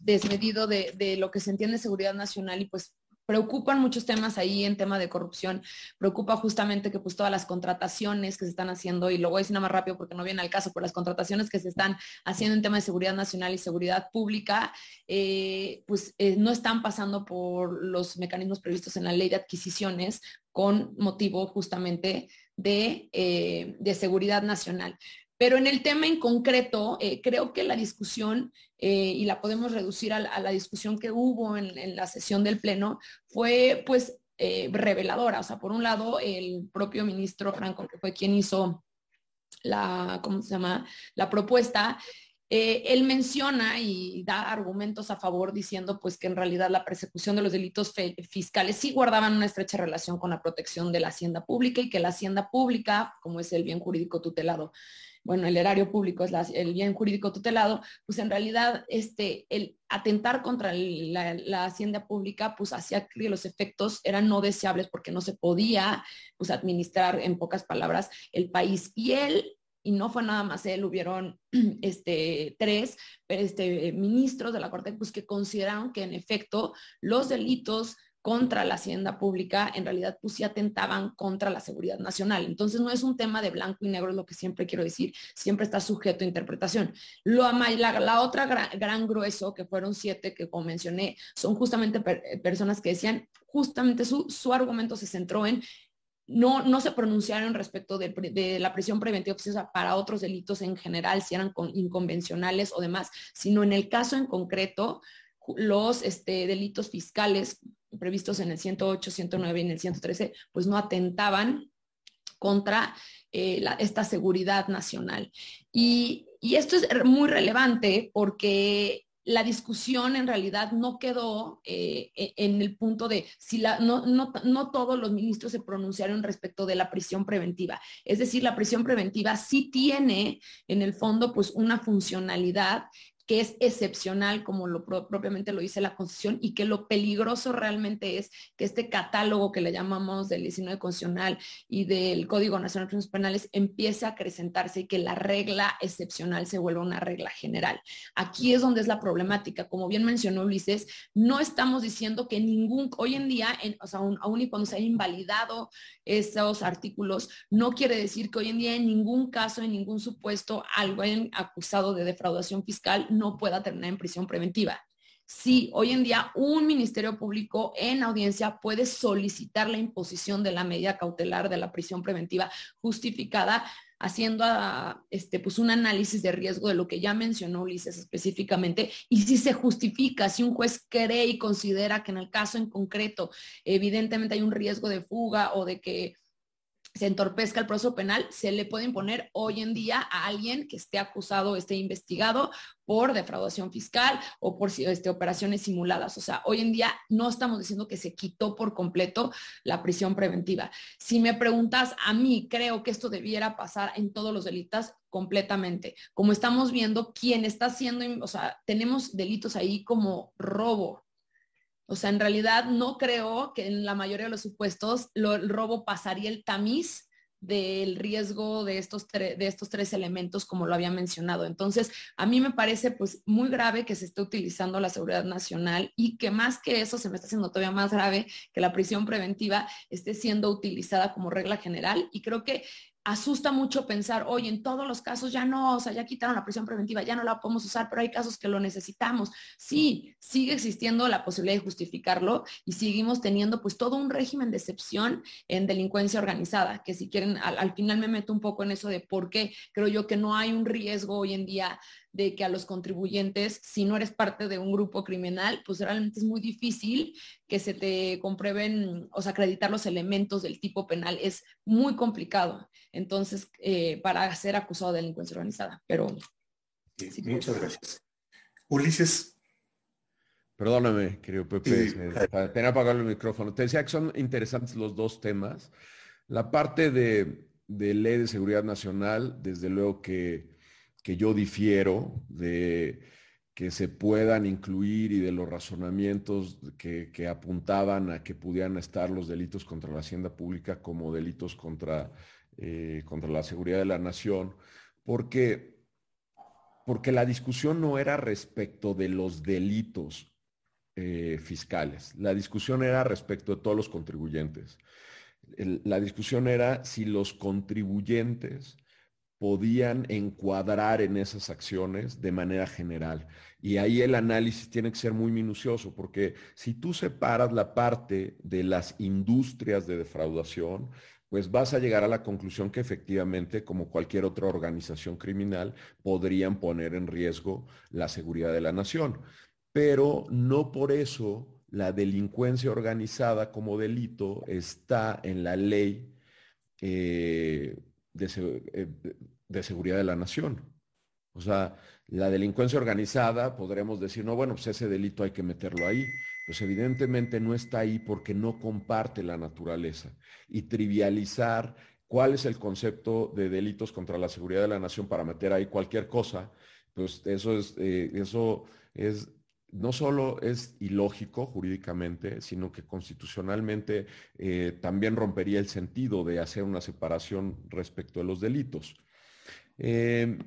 desmedido de, de, lo que se entiende seguridad nacional y pues preocupan muchos temas ahí en tema de corrupción. Preocupa justamente que pues todas las contrataciones que se están haciendo, y lo voy a decir nada más rápido porque no viene al caso, pero las contrataciones que se están haciendo en tema de seguridad nacional y seguridad pública, eh, pues eh, no están pasando por los mecanismos previstos en la ley de adquisiciones con motivo justamente de, eh, de seguridad nacional. Pero en el tema en concreto, eh, creo que la discusión, eh, y la podemos reducir a la, discusión que hubo en, la sesión del Pleno, fue pues eh, reveladora. O sea, por un lado, el propio ministro Franco, que fue quien hizo la, ¿cómo se llama? La propuesta, él menciona y da argumentos a favor diciendo pues que en realidad la persecución de los delitos fiscales sí guardaban una estrecha relación con la protección de la hacienda pública y que la hacienda pública, como es el bien jurídico tutelado, bueno, el erario público es el bien jurídico tutelado, pues en realidad este, el atentar contra la, hacienda pública, pues hacía que los efectos eran no deseables porque no se podía pues, administrar, en pocas palabras, el país. Y él y no fue nada más él, hubieron [CLEARS THROAT] este, tres este, ministros de la Corte pues, que consideraron que en efecto los delitos contra la hacienda pública, en realidad pues sí atentaban contra la seguridad nacional. Entonces no es un tema de blanco y negro, es lo que siempre quiero decir, siempre está sujeto a interpretación. Lo, la, la otra gran, grueso, que fueron siete que como mencioné, son justamente personas que decían, justamente su, su argumento se centró en no, no se pronunciaron respecto de, la prisión preventiva para otros delitos en general, si eran inconvencionales o demás, sino en el caso en concreto, los este, delitos fiscales previstos en el 108, 109 y en el 113, pues no atentaban contra eh, esta seguridad nacional. Y, esto es muy relevante porque la discusión en realidad no quedó eh, e, en el punto de si la, no, no, no, todos los ministros se pronunciaron respecto de la prisión preventiva. Es decir, la prisión preventiva sí tiene en el fondo pues una funcionalidad que es excepcional, como lo propiamente lo dice la Constitución, y que lo peligroso realmente es que este catálogo que le llamamos del 19 constitucional y del Código Nacional de Prisiones Penales empiece a acrecentarse y que la regla excepcional se vuelva una regla general. Aquí es donde es la problemática. Como bien mencionó Ulises, no estamos diciendo que ningún, hoy en día, o sea, aún, y cuando se haya invalidado esos artículos, no quiere decir que hoy en día en ningún caso, en ningún supuesto, algo hayan acusado de defraudación fiscal no pueda terminar en prisión preventiva. Sí, hoy en día un ministerio público en audiencia puede solicitar la imposición de la medida cautelar de la prisión preventiva justificada haciendo ah, este, pues un análisis de riesgo de lo que ya mencionó Ulises específicamente, y si se justifica, si un juez cree y considera que en el caso en concreto evidentemente hay un riesgo de fuga o de que se entorpezca el proceso penal, se le puede imponer hoy en día a alguien que esté acusado, esté investigado por defraudación fiscal o por este, operaciones simuladas. O sea, hoy en día no estamos diciendo que se quitó por completo la prisión preventiva. Si me preguntas a mí, creo que esto debiera pasar en todos los delitos completamente. Como estamos viendo, quién está haciendo, o sea, tenemos delitos ahí como robo, o sea, en realidad no creo que en la mayoría de los supuestos el robo pasaría el tamiz del riesgo de estos, de estos tres elementos, como lo había mencionado. Entonces, a mí me parece pues muy grave que se esté utilizando la seguridad nacional y que más que eso se me está haciendo todavía más grave que la prisión preventiva esté siendo utilizada como regla general. Y creo que asusta mucho pensar, oye, en todos los casos ya no, o sea, ya quitaron la prisión preventiva, ya no la podemos usar, pero hay casos que lo necesitamos. Sí, sigue existiendo la posibilidad de justificarlo y seguimos teniendo pues todo un régimen de excepción en delincuencia organizada, que si quieren, al, al final me meto un poco en eso de por qué creo yo que no hay un riesgo hoy en día de que a los contribuyentes, si no eres parte de un grupo criminal, pues realmente es muy difícil que se te comprueben, o sea, acreditar los elementos del tipo penal. Es muy complicado, entonces, eh, para ser acusado de delincuencia organizada. Pero... muchas gracias. Ulises. Perdóname, querido Pepe, tenía apagado el micrófono. Te decía que son interesantes los dos temas. La parte de, de ley de seguridad nacional, desde luego que que yo difiero de que se puedan incluir y de los razonamientos que, apuntaban a que pudieran estar los delitos contra la hacienda pública como delitos contra, eh, contra la seguridad de la nación, porque, porque la discusión no era respecto de los delitos eh, fiscales, la discusión era respecto de todos los contribuyentes. la discusión era si los contribuyentes podían encuadrar en esas acciones de manera general. Y ahí el análisis tiene que ser muy minucioso, porque si tú separas la parte de las industrias de defraudación, pues vas a llegar a la conclusión que efectivamente, como cualquier otra organización criminal, podrían poner en riesgo la seguridad de la nación. Pero no por eso la delincuencia organizada como delito está en la ley eh, eh, de, seguridad de la nación. O sea, la delincuencia organizada, podremos decir, no, bueno, pues ese delito hay que meterlo ahí. Pues evidentemente no está ahí porque no comparte la naturaleza. Y trivializar cuál es el concepto de delitos contra la seguridad de la nación para meter ahí cualquier cosa, pues eso es, eh, eso es no solo es ilógico jurídicamente, sino que constitucionalmente eh, también rompería el sentido de hacer una separación respecto de los delitos. Em,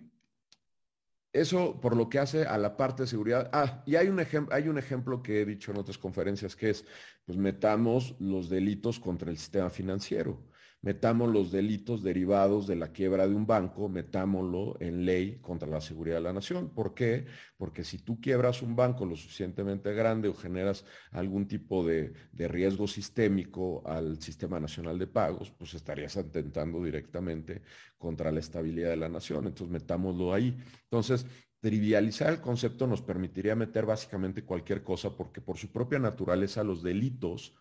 eso por lo que hace a la parte de seguridad. Ah, y hay un, hay un ejemplo que he dicho en otras conferencias que es, pues metamos los delitos contra el sistema financiero. Metamos los delitos derivados de la quiebra de un banco, metámoslo en ley contra la seguridad de la nación. ¿Por qué? Porque si tú quiebras un banco lo suficientemente grande o generas algún tipo de, riesgo sistémico al sistema nacional de pagos, pues estarías atentando directamente contra la estabilidad de la nación. Entonces metámoslo ahí. Entonces, trivializar el concepto nos permitiría meter básicamente cualquier cosa porque por su propia naturaleza los delitos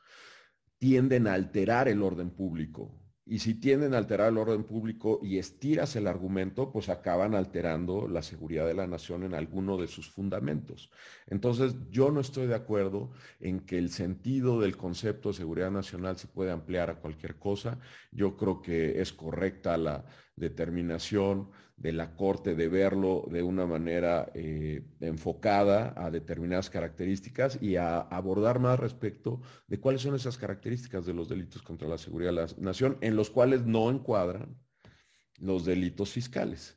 tienden a alterar el orden público. Y si tienden a alterar el orden público y estiras el argumento, pues acaban alterando la seguridad de la nación en alguno de sus fundamentos. Entonces, yo no estoy de acuerdo en que el sentido del concepto de seguridad nacional se puede ampliar a cualquier cosa. Yo creo que es correcta la determinación de la Corte de verlo de una manera eh, enfocada a determinadas características y a abordar más respecto de cuáles son esas características de los delitos contra la seguridad de la nación, en los cuales no encuadran los delitos fiscales.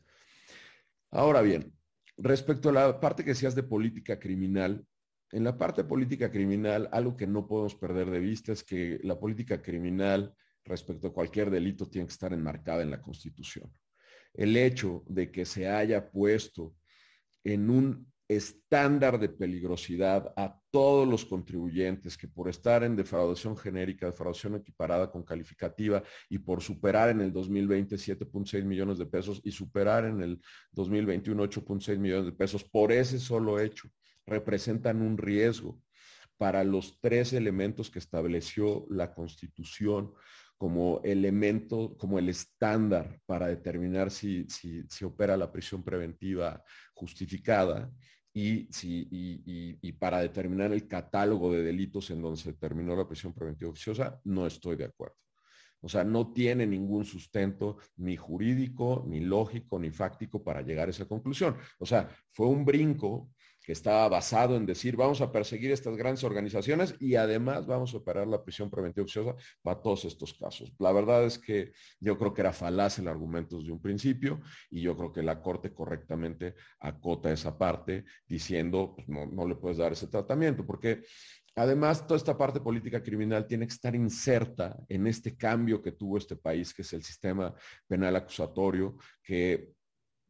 Ahora bien, respecto a la parte que decías de política criminal, en la parte política criminal, algo que no podemos perder de vista es que la política criminal respecto a cualquier delito tiene que estar enmarcada en la Constitución. El hecho de que se haya puesto en un estándar de peligrosidad a todos los contribuyentes que por estar en defraudación genérica, defraudación equiparada con calificativa y por superar en el 2020 7.6 millones de pesos y superar en el 2021 8.6 millones de pesos, por ese solo hecho, representan un riesgo para los tres elementos que estableció la Constitución como elemento, como el estándar para determinar si, si, opera la prisión preventiva justificada y, si, y, para determinar el catálogo de delitos en donde se determinó la prisión preventiva oficiosa, no estoy de acuerdo. O sea, no tiene ningún sustento ni jurídico, ni lógico, ni fáctico para llegar a esa conclusión. O sea, fue un brinco que estaba basado en decir vamos a perseguir estas grandes organizaciones y además vamos a operar la prisión preventiva oficiosa para todos estos casos. La verdad es que yo creo que era falaz el argumento desde un principio y yo creo que la Corte correctamente acota esa parte diciendo pues, no, no le puedes dar ese tratamiento porque Además, toda esta parte política criminal tiene que estar inserta en este cambio que tuvo este país, que es el sistema penal acusatorio, que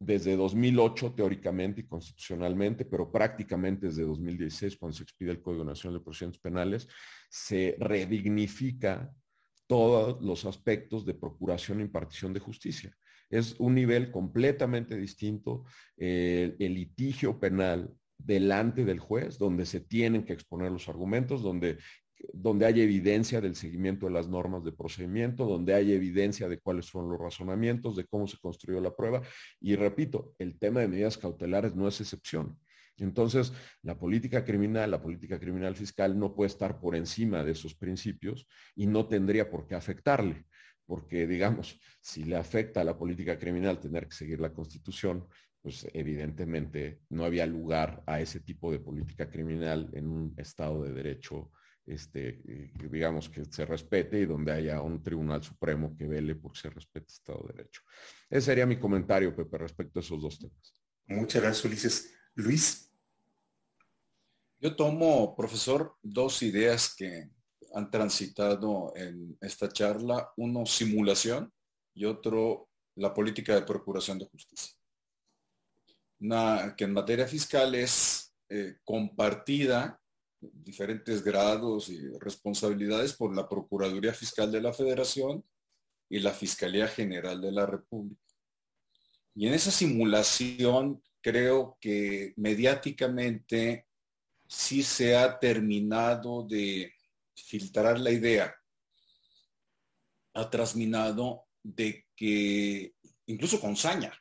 desde 2008 teóricamente y constitucionalmente, pero prácticamente desde 2016, cuando se expide el Código Nacional de Procedimientos Penales, se redignifica todos los aspectos de procuración e impartición de justicia. Es un nivel completamente distinto. Eh, el litigio penal delante del juez, donde se tienen que exponer los argumentos, donde donde hay evidencia del seguimiento de las normas de procedimiento, donde hay evidencia de cuáles son los razonamientos, de cómo se construyó la prueba. Y repito, el tema de medidas cautelares no es excepción. Entonces, la política criminal, la política criminal fiscal no puede estar por encima de esos principios y no tendría por qué afectarle, porque digamos, si le afecta a la política criminal tener que seguir la constitución, pues evidentemente no había lugar a ese tipo de política criminal en un Estado de Derecho este, eh, digamos, que se respete y donde haya un tribunal supremo que vele porque se respete el Estado de Derecho. Ese sería mi comentario, Pepe, respecto a esos dos temas. Muchas gracias, Ulises. Luis. Yo tomo, profesor, dos ideas que han transitado en esta charla. Uno, simulación y otro, la política de procuración de justicia. Una que en materia fiscal es eh, compartida diferentes grados y responsabilidades por la Procuraduría Fiscal de la Federación y la Fiscalía General de la República. Y en esa simulación creo que mediáticamente sí se ha terminado de filtrar la idea, ha trasminado de que, incluso con saña,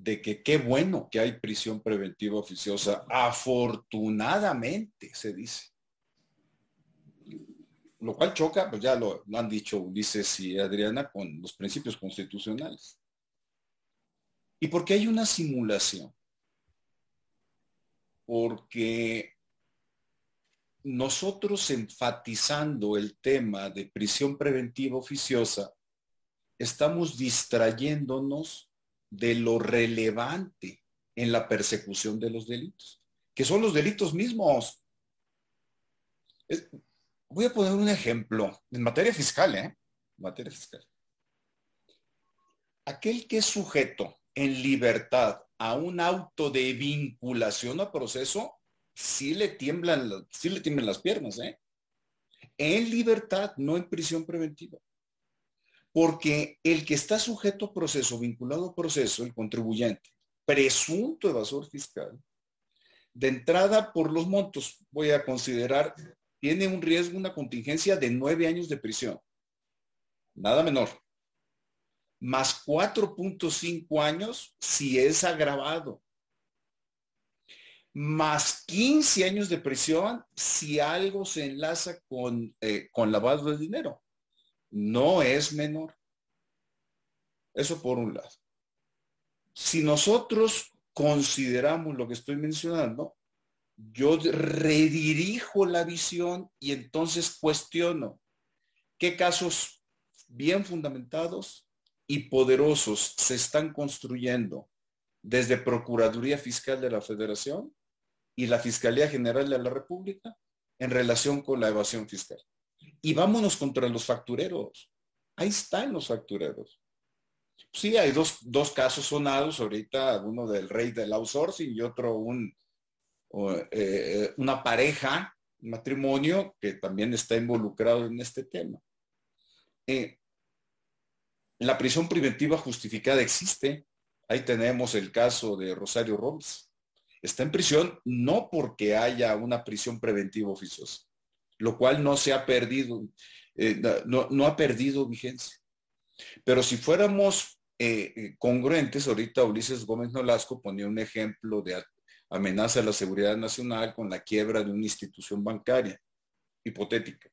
de que qué bueno que hay prisión preventiva oficiosa. Afortunadamente, se dice. Lo cual choca, pues ya lo, han dicho Ulises y Adriana, con los principios constitucionales. ¿Y por qué hay una simulación? Porque nosotros enfatizando el tema de prisión preventiva oficiosa, estamos distrayéndonos de lo relevante en la persecución de los delitos, que son los delitos mismos. voy a poner un ejemplo en materia fiscal. ¿eh? materia fiscal. Aquel que es sujeto en libertad a un auto de vinculación a proceso, sí le tiemblan, sí le tiemblan las piernas, ¿eh? En libertad, no en prisión preventiva. Porque el que está sujeto a proceso, vinculado a proceso, el contribuyente, presunto evasor fiscal, de entrada por los montos, voy a considerar, tiene un riesgo, una contingencia de nueve años de prisión. Nada menor. Más 4.5 años si es agravado. Más 15 años de prisión si algo se enlaza con, eh, con lavado de dinero. No es menor. Eso por un lado. Si nosotros consideramos lo que estoy mencionando, yo redirijo la visión y entonces cuestiono qué casos bien fundamentados y poderosos se están construyendo desde Procuraduría Fiscal de la Federación y la Fiscalía General de la República en relación con la evasión fiscal. Y vámonos contra los factureros. Ahí están los factureros. Sí, hay dos, dos casos sonados ahorita, uno del rey del outsourcing y otro un, eh, una pareja, un matrimonio que también está involucrado en este tema. Eh, la prisión preventiva justificada existe. Ahí tenemos el caso de Rosario Robles. Está en prisión no porque haya una prisión preventiva oficiosa, lo cual no se ha perdido, eh, no, no ha perdido vigencia. Pero si fuéramos eh, eh, congruentes, ahorita Ulises Gómez Nolasco ponía un ejemplo de amenaza a la seguridad nacional con la quiebra de una institución bancaria, hipotética.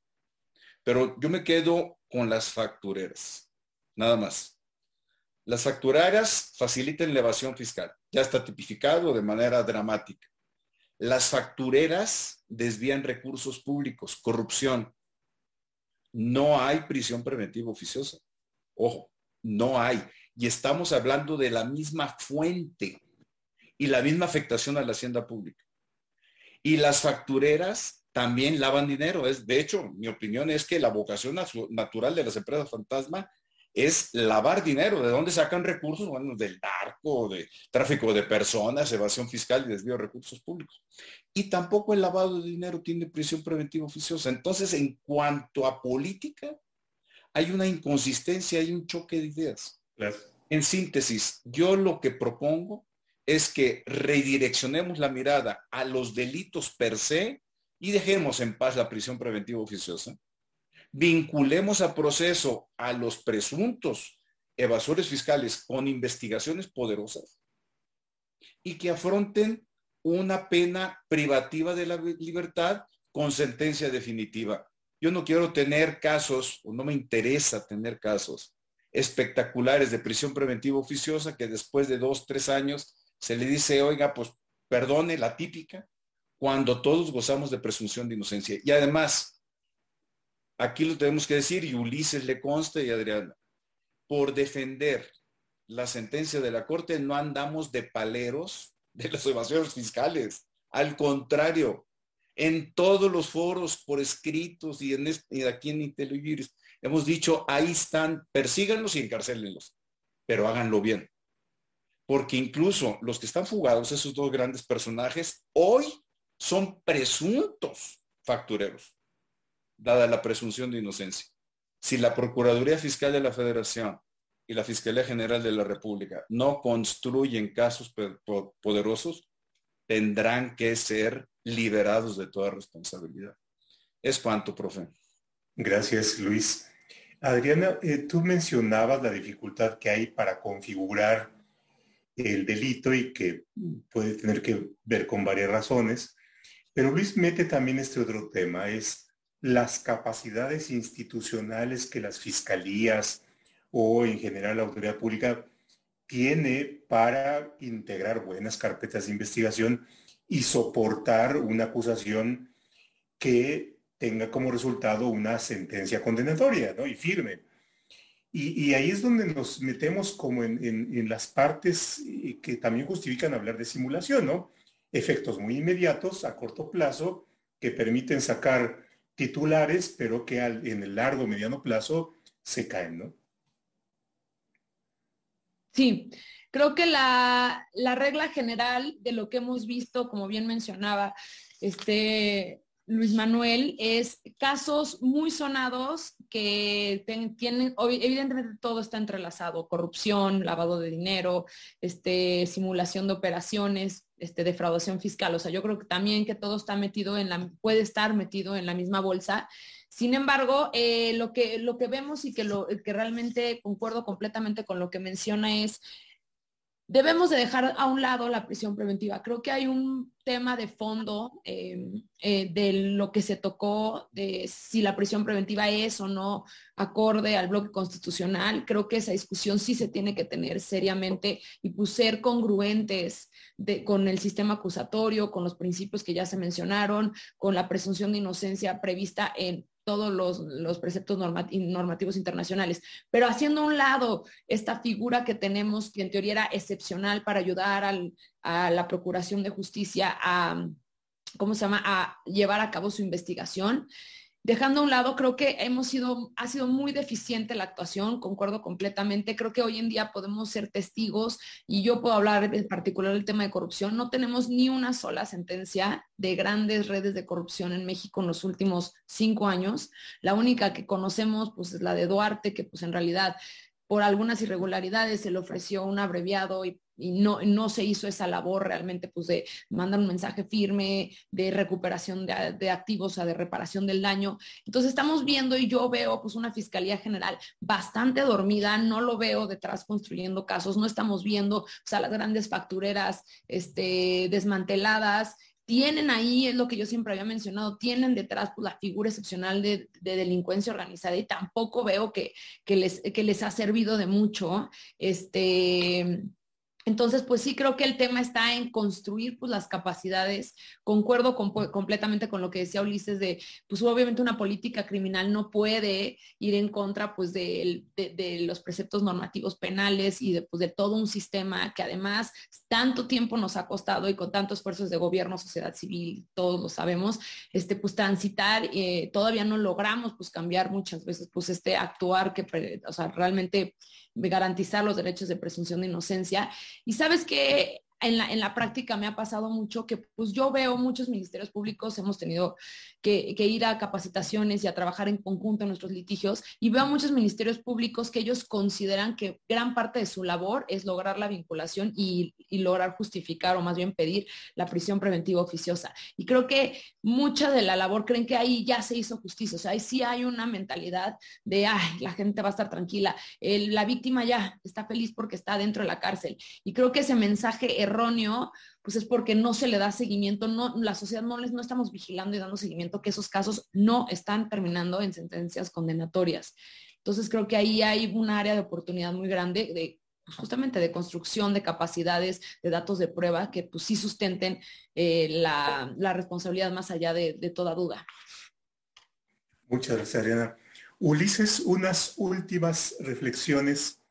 Pero yo me quedo con las factureras, nada más. Las factureras facilitan la evasión fiscal, ya está tipificado de manera dramática. Las factureras desvían recursos públicos, corrupción. No hay prisión preventiva oficiosa. Ojo, no hay. Y estamos hablando de la misma fuente y la misma afectación a la hacienda pública. Y las factureras también lavan dinero. Es, de hecho, mi opinión es que la vocación natural de las empresas fantasma es lavar dinero. ¿De dónde sacan recursos? Bueno, del narco, de tráfico de personas, evasión fiscal y desvío de recursos públicos. Y tampoco el lavado de dinero tiene prisión preventiva oficiosa. Entonces, en cuanto a política, hay una inconsistencia, hay un choque de ideas. En síntesis, yo lo que propongo es que redireccionemos la mirada a los delitos per se y dejemos en paz la prisión preventiva oficiosa. Vinculemos a proceso a los presuntos evasores fiscales con investigaciones poderosas y que afronten una pena privativa de la libertad con sentencia definitiva. Yo no quiero tener casos, o no me interesa tener casos espectaculares de prisión preventiva oficiosa que después de dos, tres años se le dice, oiga, pues perdone la típica, cuando todos gozamos de presunción de inocencia. Y además, aquí lo tenemos que decir, y Ulises le consta y Adriana, por defender la sentencia de la Corte no andamos de paleros de las evasiones fiscales. Al contrario, en todos los foros por escritos y, en aquí en IntelliGiris hemos dicho, ahí están, persíganlos y encarcélenlos, pero háganlo bien. Porque incluso los que están fugados, esos dos grandes personajes, hoy son presuntos factureros, dada la presunción de inocencia. Si la Procuraduría Fiscal de la Federación y la Fiscalía General de la República no construyen casos poderosos, tendrán que ser liberados de toda responsabilidad. Es cuanto, profe. Gracias, Luis. Adriana, eh, tú mencionabas la dificultad que hay para configurar el delito y que puede tener que ver con varias razones, pero Luis mete también este otro tema, es las capacidades institucionales que las fiscalías o en general la autoridad pública tiene para integrar buenas carpetas de investigación y soportar una acusación que tenga como resultado una sentencia condenatoria ¿no? y firme. Y, ahí es donde nos metemos como en, las partes eh, que también justifican hablar de simulación, ¿no? Efectos muy inmediatos a corto plazo que permiten sacar titulares, pero que en el largo, mediano plazo se caen, ¿no? Sí, creo que la, la regla general de lo que hemos visto, como bien mencionaba, este, Luis Manuel, es casos muy sonados que tienen, evidentemente todo está entrelazado, corrupción, lavado de dinero, este, simulación de operaciones, este, defraudación fiscal. O sea, yo creo que también que todo está metido en la, puede estar metido en la misma bolsa. Sin embargo, eh, lo, que, lo que vemos y que, lo, que realmente concuerdo completamente con lo que menciona es debemos de dejar a un lado la prisión preventiva. Creo que hay un tema de fondo em, eh, de lo que se tocó, de si la prisión preventiva es o no acorde al bloque constitucional. Creo que esa discusión sí se tiene que tener seriamente y pues ser congruentes con el sistema acusatorio, con los principios que ya se mencionaron, con la presunción de inocencia prevista en todos los, preceptos normativos internacionales. Pero haciendo a un lado esta figura que tenemos, que en teoría era excepcional para ayudar a la Procuración de Justicia a, ¿cómo se llama?, a llevar a cabo su investigación, Dejando a un lado, creo que hemos sido, ha sido muy deficiente la actuación, concuerdo completamente. Creo que hoy en día podemos ser testigos y yo puedo hablar en particular del tema de corrupción. No tenemos ni una sola sentencia de grandes redes de corrupción en México en los últimos cinco años. La única que conocemos, pues, es la de Duarte, que pues en realidad por algunas irregularidades se le ofreció un abreviado y y no, no se hizo esa labor realmente pues de mandar un mensaje firme de recuperación de, activos, o sea, de reparación del daño. Entonces estamos viendo y yo veo pues una fiscalía general bastante dormida, no lo veo detrás construyendo casos, no estamos viendo o sea, las grandes factureras este, desmanteladas, tienen ahí, es lo que yo siempre había mencionado, tienen detrás pues, la figura excepcional de, de, delincuencia organizada y tampoco veo que, que, les, que les ha servido de mucho. Este, entonces, pues sí creo que el tema está en construir pues, las capacidades. Concuerdo completamente con lo que decía Ulises de, pues obviamente una política criminal no puede ir en contra pues de, los preceptos normativos penales y de, pues, de todo un sistema que además tanto tiempo nos ha costado y con tantos esfuerzos de gobierno, sociedad civil, todos lo sabemos, este, pues transitar, eh, todavía no logramos pues cambiar muchas veces pues este actuar que, o sea, realmente garantizar los derechos de presunción de inocencia. Y sabes que en la, en la, práctica me ha pasado mucho que pues yo veo muchos ministerios públicos, hemos tenido que, ir a capacitaciones y a trabajar en conjunto en nuestros litigios y veo muchos ministerios públicos que ellos consideran que gran parte de su labor es lograr la vinculación y, lograr justificar o más bien pedir la prisión preventiva oficiosa. Y creo que mucha de la labor creen que ahí ya se hizo justicia, o sea, ahí sí hay una mentalidad de, ay, la gente va a estar tranquila, la víctima ya está feliz porque está dentro de la cárcel. Y creo que ese mensaje erróneo, pues es porque no se le da seguimiento, no, la sociedad no les no estamos vigilando y dando seguimiento que esos casos no están terminando en sentencias condenatorias. Entonces creo que ahí hay un área de oportunidad muy grande de pues, justamente de construcción de capacidades, de datos de prueba que pues sí sustenten eh, la, responsabilidad más allá de, toda duda. Muchas gracias, Ariana. Ulises, unas últimas reflexiones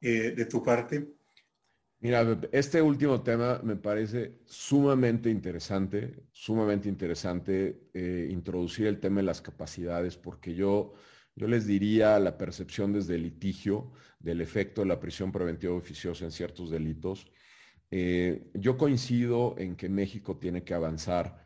eh, de tu parte. Mira, este último tema me parece sumamente interesante, sumamente interesante eh, introducir el tema de las capacidades, porque yo, yo les diría la percepción desde el litigio del efecto de la prisión preventiva oficiosa en ciertos delitos. Eh, yo coincido en que México tiene que avanzar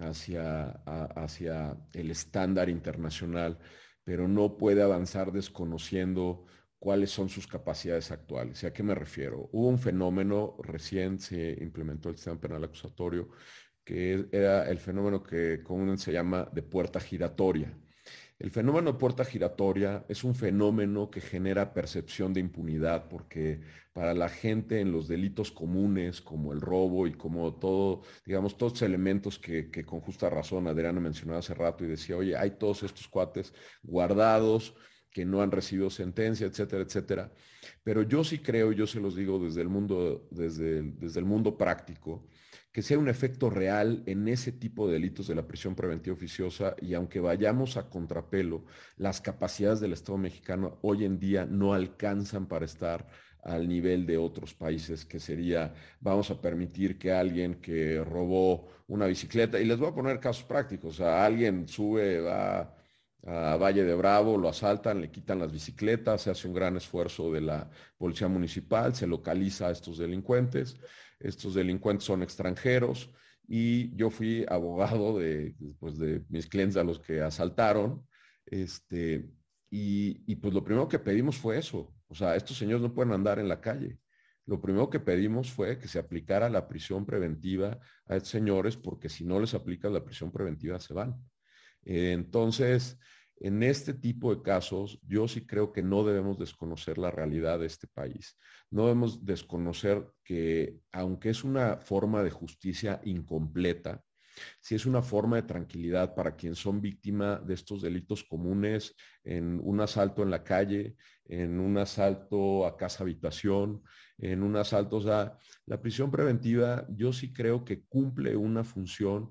hacia, hacia el estándar internacional, pero no puede avanzar desconociendo cuáles son sus capacidades actuales. ¿Y a qué me refiero? Hubo un fenómeno, recién se implementó el sistema penal acusatorio, que era el fenómeno que comúnmente se llama de puerta giratoria. El fenómeno de puerta giratoria es un fenómeno que genera percepción de impunidad porque para la gente en los delitos comunes como el robo y como todo, digamos, todos los elementos que, que con justa razón Adriana mencionaba hace rato y decía, oye, hay todos estos cuates guardados, que no han recibido sentencia, etcétera, etcétera. Pero yo sí creo, yo se los digo desde el mundo, desde desde el mundo práctico, que sea un efecto real en ese tipo de delitos de la prisión preventiva oficiosa y aunque vayamos a contrapelo, las capacidades del Estado mexicano hoy en día no alcanzan para estar al nivel de otros países, que sería, vamos a permitir que alguien que robó una bicicleta, y les voy a poner casos prácticos, o sea, alguien sube, va a Valle de Bravo, lo asaltan, le quitan las bicicletas, se hace un gran esfuerzo de la policía municipal, se localiza a estos delincuentes, estos delincuentes son extranjeros y yo fui [LAUGHS] abogado de, pues, de mis clientes a los que asaltaron, este, y, y pues lo primero que pedimos fue eso, o sea, estos señores no pueden andar en la calle. Lo primero que pedimos fue que se aplicara la prisión preventiva a estos señores, porque si no les aplica la prisión preventiva se van. Entonces, en este tipo de casos, yo sí creo que no debemos desconocer la realidad de este país. No debemos desconocer que, aunque es una forma de justicia incompleta, si es una forma de tranquilidad para quien son víctima de estos delitos comunes en un asalto en la calle, en un asalto a casa habitación, en un asalto, o sea, la prisión preventiva yo sí creo que cumple una función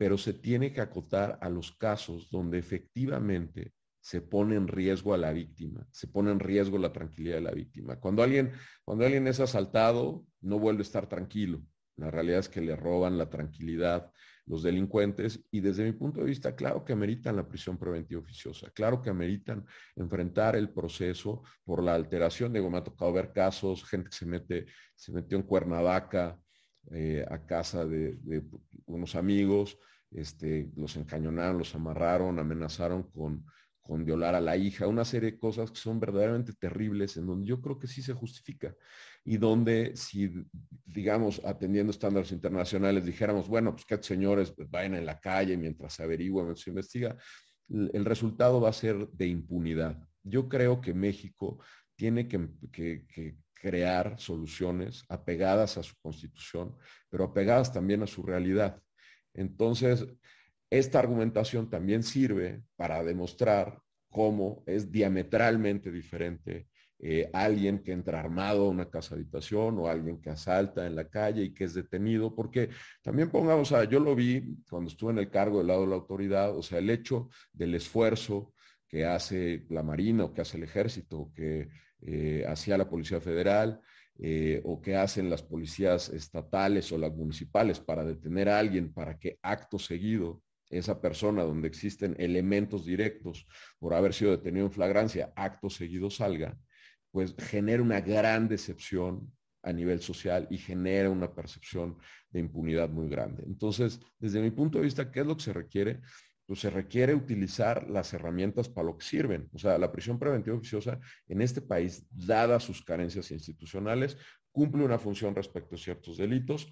pero se tiene que acotar a los casos donde efectivamente se pone en riesgo a la víctima, se pone en riesgo la tranquilidad de la víctima. Cuando alguien, cuando alguien es asaltado, no vuelve a estar tranquilo. La realidad es que le roban la tranquilidad los delincuentes y desde mi punto de vista, claro que ameritan la prisión preventiva oficiosa, claro que ameritan enfrentar el proceso por la alteración. Digo, me ha tocado ver casos, gente que se mete, se metió en Cuernavaca eh, a casa de, de unos amigos, este, los encañonaron, los amarraron, amenazaron con, con violar a la hija, una serie de cosas que son verdaderamente terribles, en donde yo creo que sí se justifica. Y donde si, digamos, atendiendo estándares internacionales, dijéramos, bueno, pues que señores pues, vayan en la calle mientras se averigua, mientras se investiga, el resultado va a ser de impunidad. Yo creo que México tiene que, que crear soluciones apegadas a su constitución, pero apegadas también a su realidad. Entonces, esta argumentación también sirve para demostrar cómo es diametralmente diferente eh, alguien que entra armado a una casa habitación o alguien que asalta en la calle y que es detenido, porque también pongamos, o sea, yo lo vi cuando estuve en el cargo del lado de la autoridad, o sea, el hecho del esfuerzo que hace la Marina o que hace el ejército, que eh, hacía la Policía Federal, eh, o qué hacen las policías estatales o las municipales para detener a alguien para que acto seguido esa persona donde existen elementos directos por haber sido detenido en flagrancia, acto seguido salga, pues genera una gran decepción a nivel social y genera una percepción de impunidad muy grande. Entonces, desde mi punto de vista, ¿qué es lo que se requiere? Pues se requiere utilizar las herramientas para lo que sirven. O sea, la prisión preventiva oficiosa en este país, dadas sus carencias institucionales, cumple una función respecto a ciertos delitos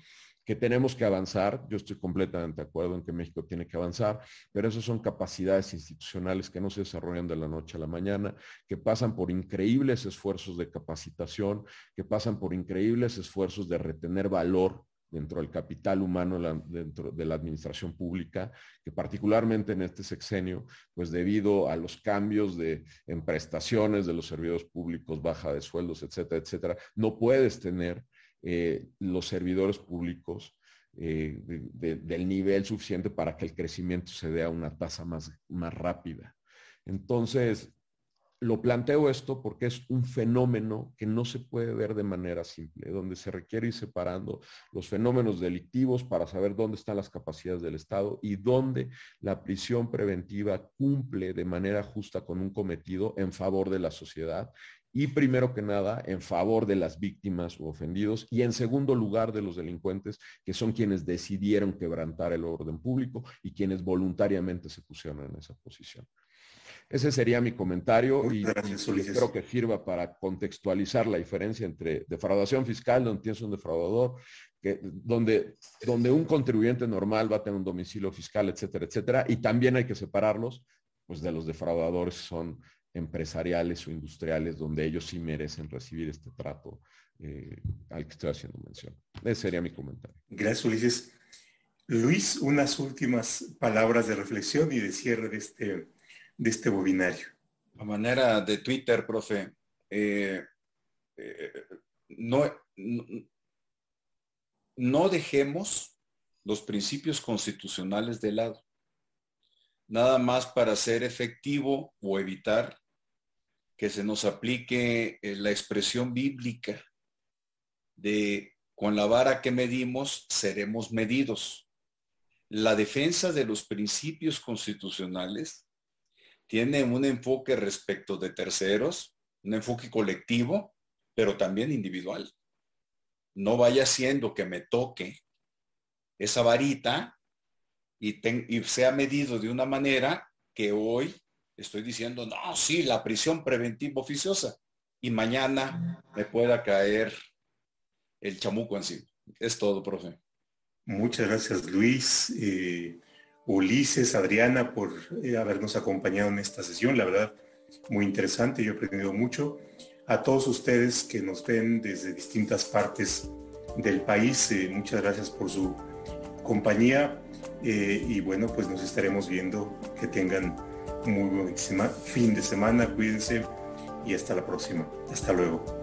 que tenemos que avanzar. Yo estoy completamente de acuerdo en que México tiene que avanzar, pero esas son capacidades institucionales que no se desarrollan de la noche a la mañana, que pasan por increíbles esfuerzos de capacitación, que pasan por increíbles esfuerzos de retener valor dentro del capital humano, dentro de la administración pública, que particularmente en este sexenio, pues debido a los cambios de, en prestaciones de los servidores públicos, baja de sueldos, etcétera, etcétera, no puedes tener eh, los servidores públicos eh, del nivel suficiente para que el crecimiento se dé a una tasa más, más rápida. Entonces, lo planteo esto porque es un fenómeno que no se puede ver de manera simple, donde se requiere ir separando los fenómenos delictivos para saber dónde están las capacidades del Estado y dónde la prisión preventiva cumple de manera justa con un cometido en favor de la sociedad y primero que nada en favor de las víctimas o ofendidos y en segundo lugar de los delincuentes que son quienes decidieron quebrantar el orden público y quienes voluntariamente se pusieron en esa posición. Ese sería mi comentario y, espero que sirva para contextualizar la diferencia entre defraudación fiscal, donde tienes un defraudador, que, donde, donde un contribuyente normal va a tener un domicilio fiscal, etcétera, etcétera, y también hay que separarlos pues, de los defraudadores son empresariales o industriales, donde ellos sí merecen recibir este trato eh, al que estoy haciendo mención. Ese sería mi comentario. Gracias, Ulises. Luis, unas últimas palabras de reflexión y de cierre de este de este webinario? A manera de Twitter, profe, eh, eh, no, no dejemos los principios constitucionales de lado, nada más para ser efectivo o evitar que se nos aplique eh, la expresión bíblica de con la vara que medimos seremos medidos. La defensa de los principios constitucionales tiene un enfoque respecto de terceros, un enfoque colectivo, pero también individual. No vaya siendo que me toque esa varita y, sea medido de una manera que hoy estoy diciendo, no, sí, la prisión preventiva oficiosa, y mañana me pueda caer el chamuco encima. Es todo, profe. Muchas gracias, Luis. Eh, Ulises, Adriana, por eh, habernos acompañado en esta sesión. La verdad, muy interesante. Yo he aprendido mucho. A todos ustedes que nos ven desde distintas partes del país, eh, muchas gracias por su compañía. y bueno, pues nos estaremos viendo. Que tengan muy buen fin de semana. Cuídense y hasta la próxima. Hasta luego.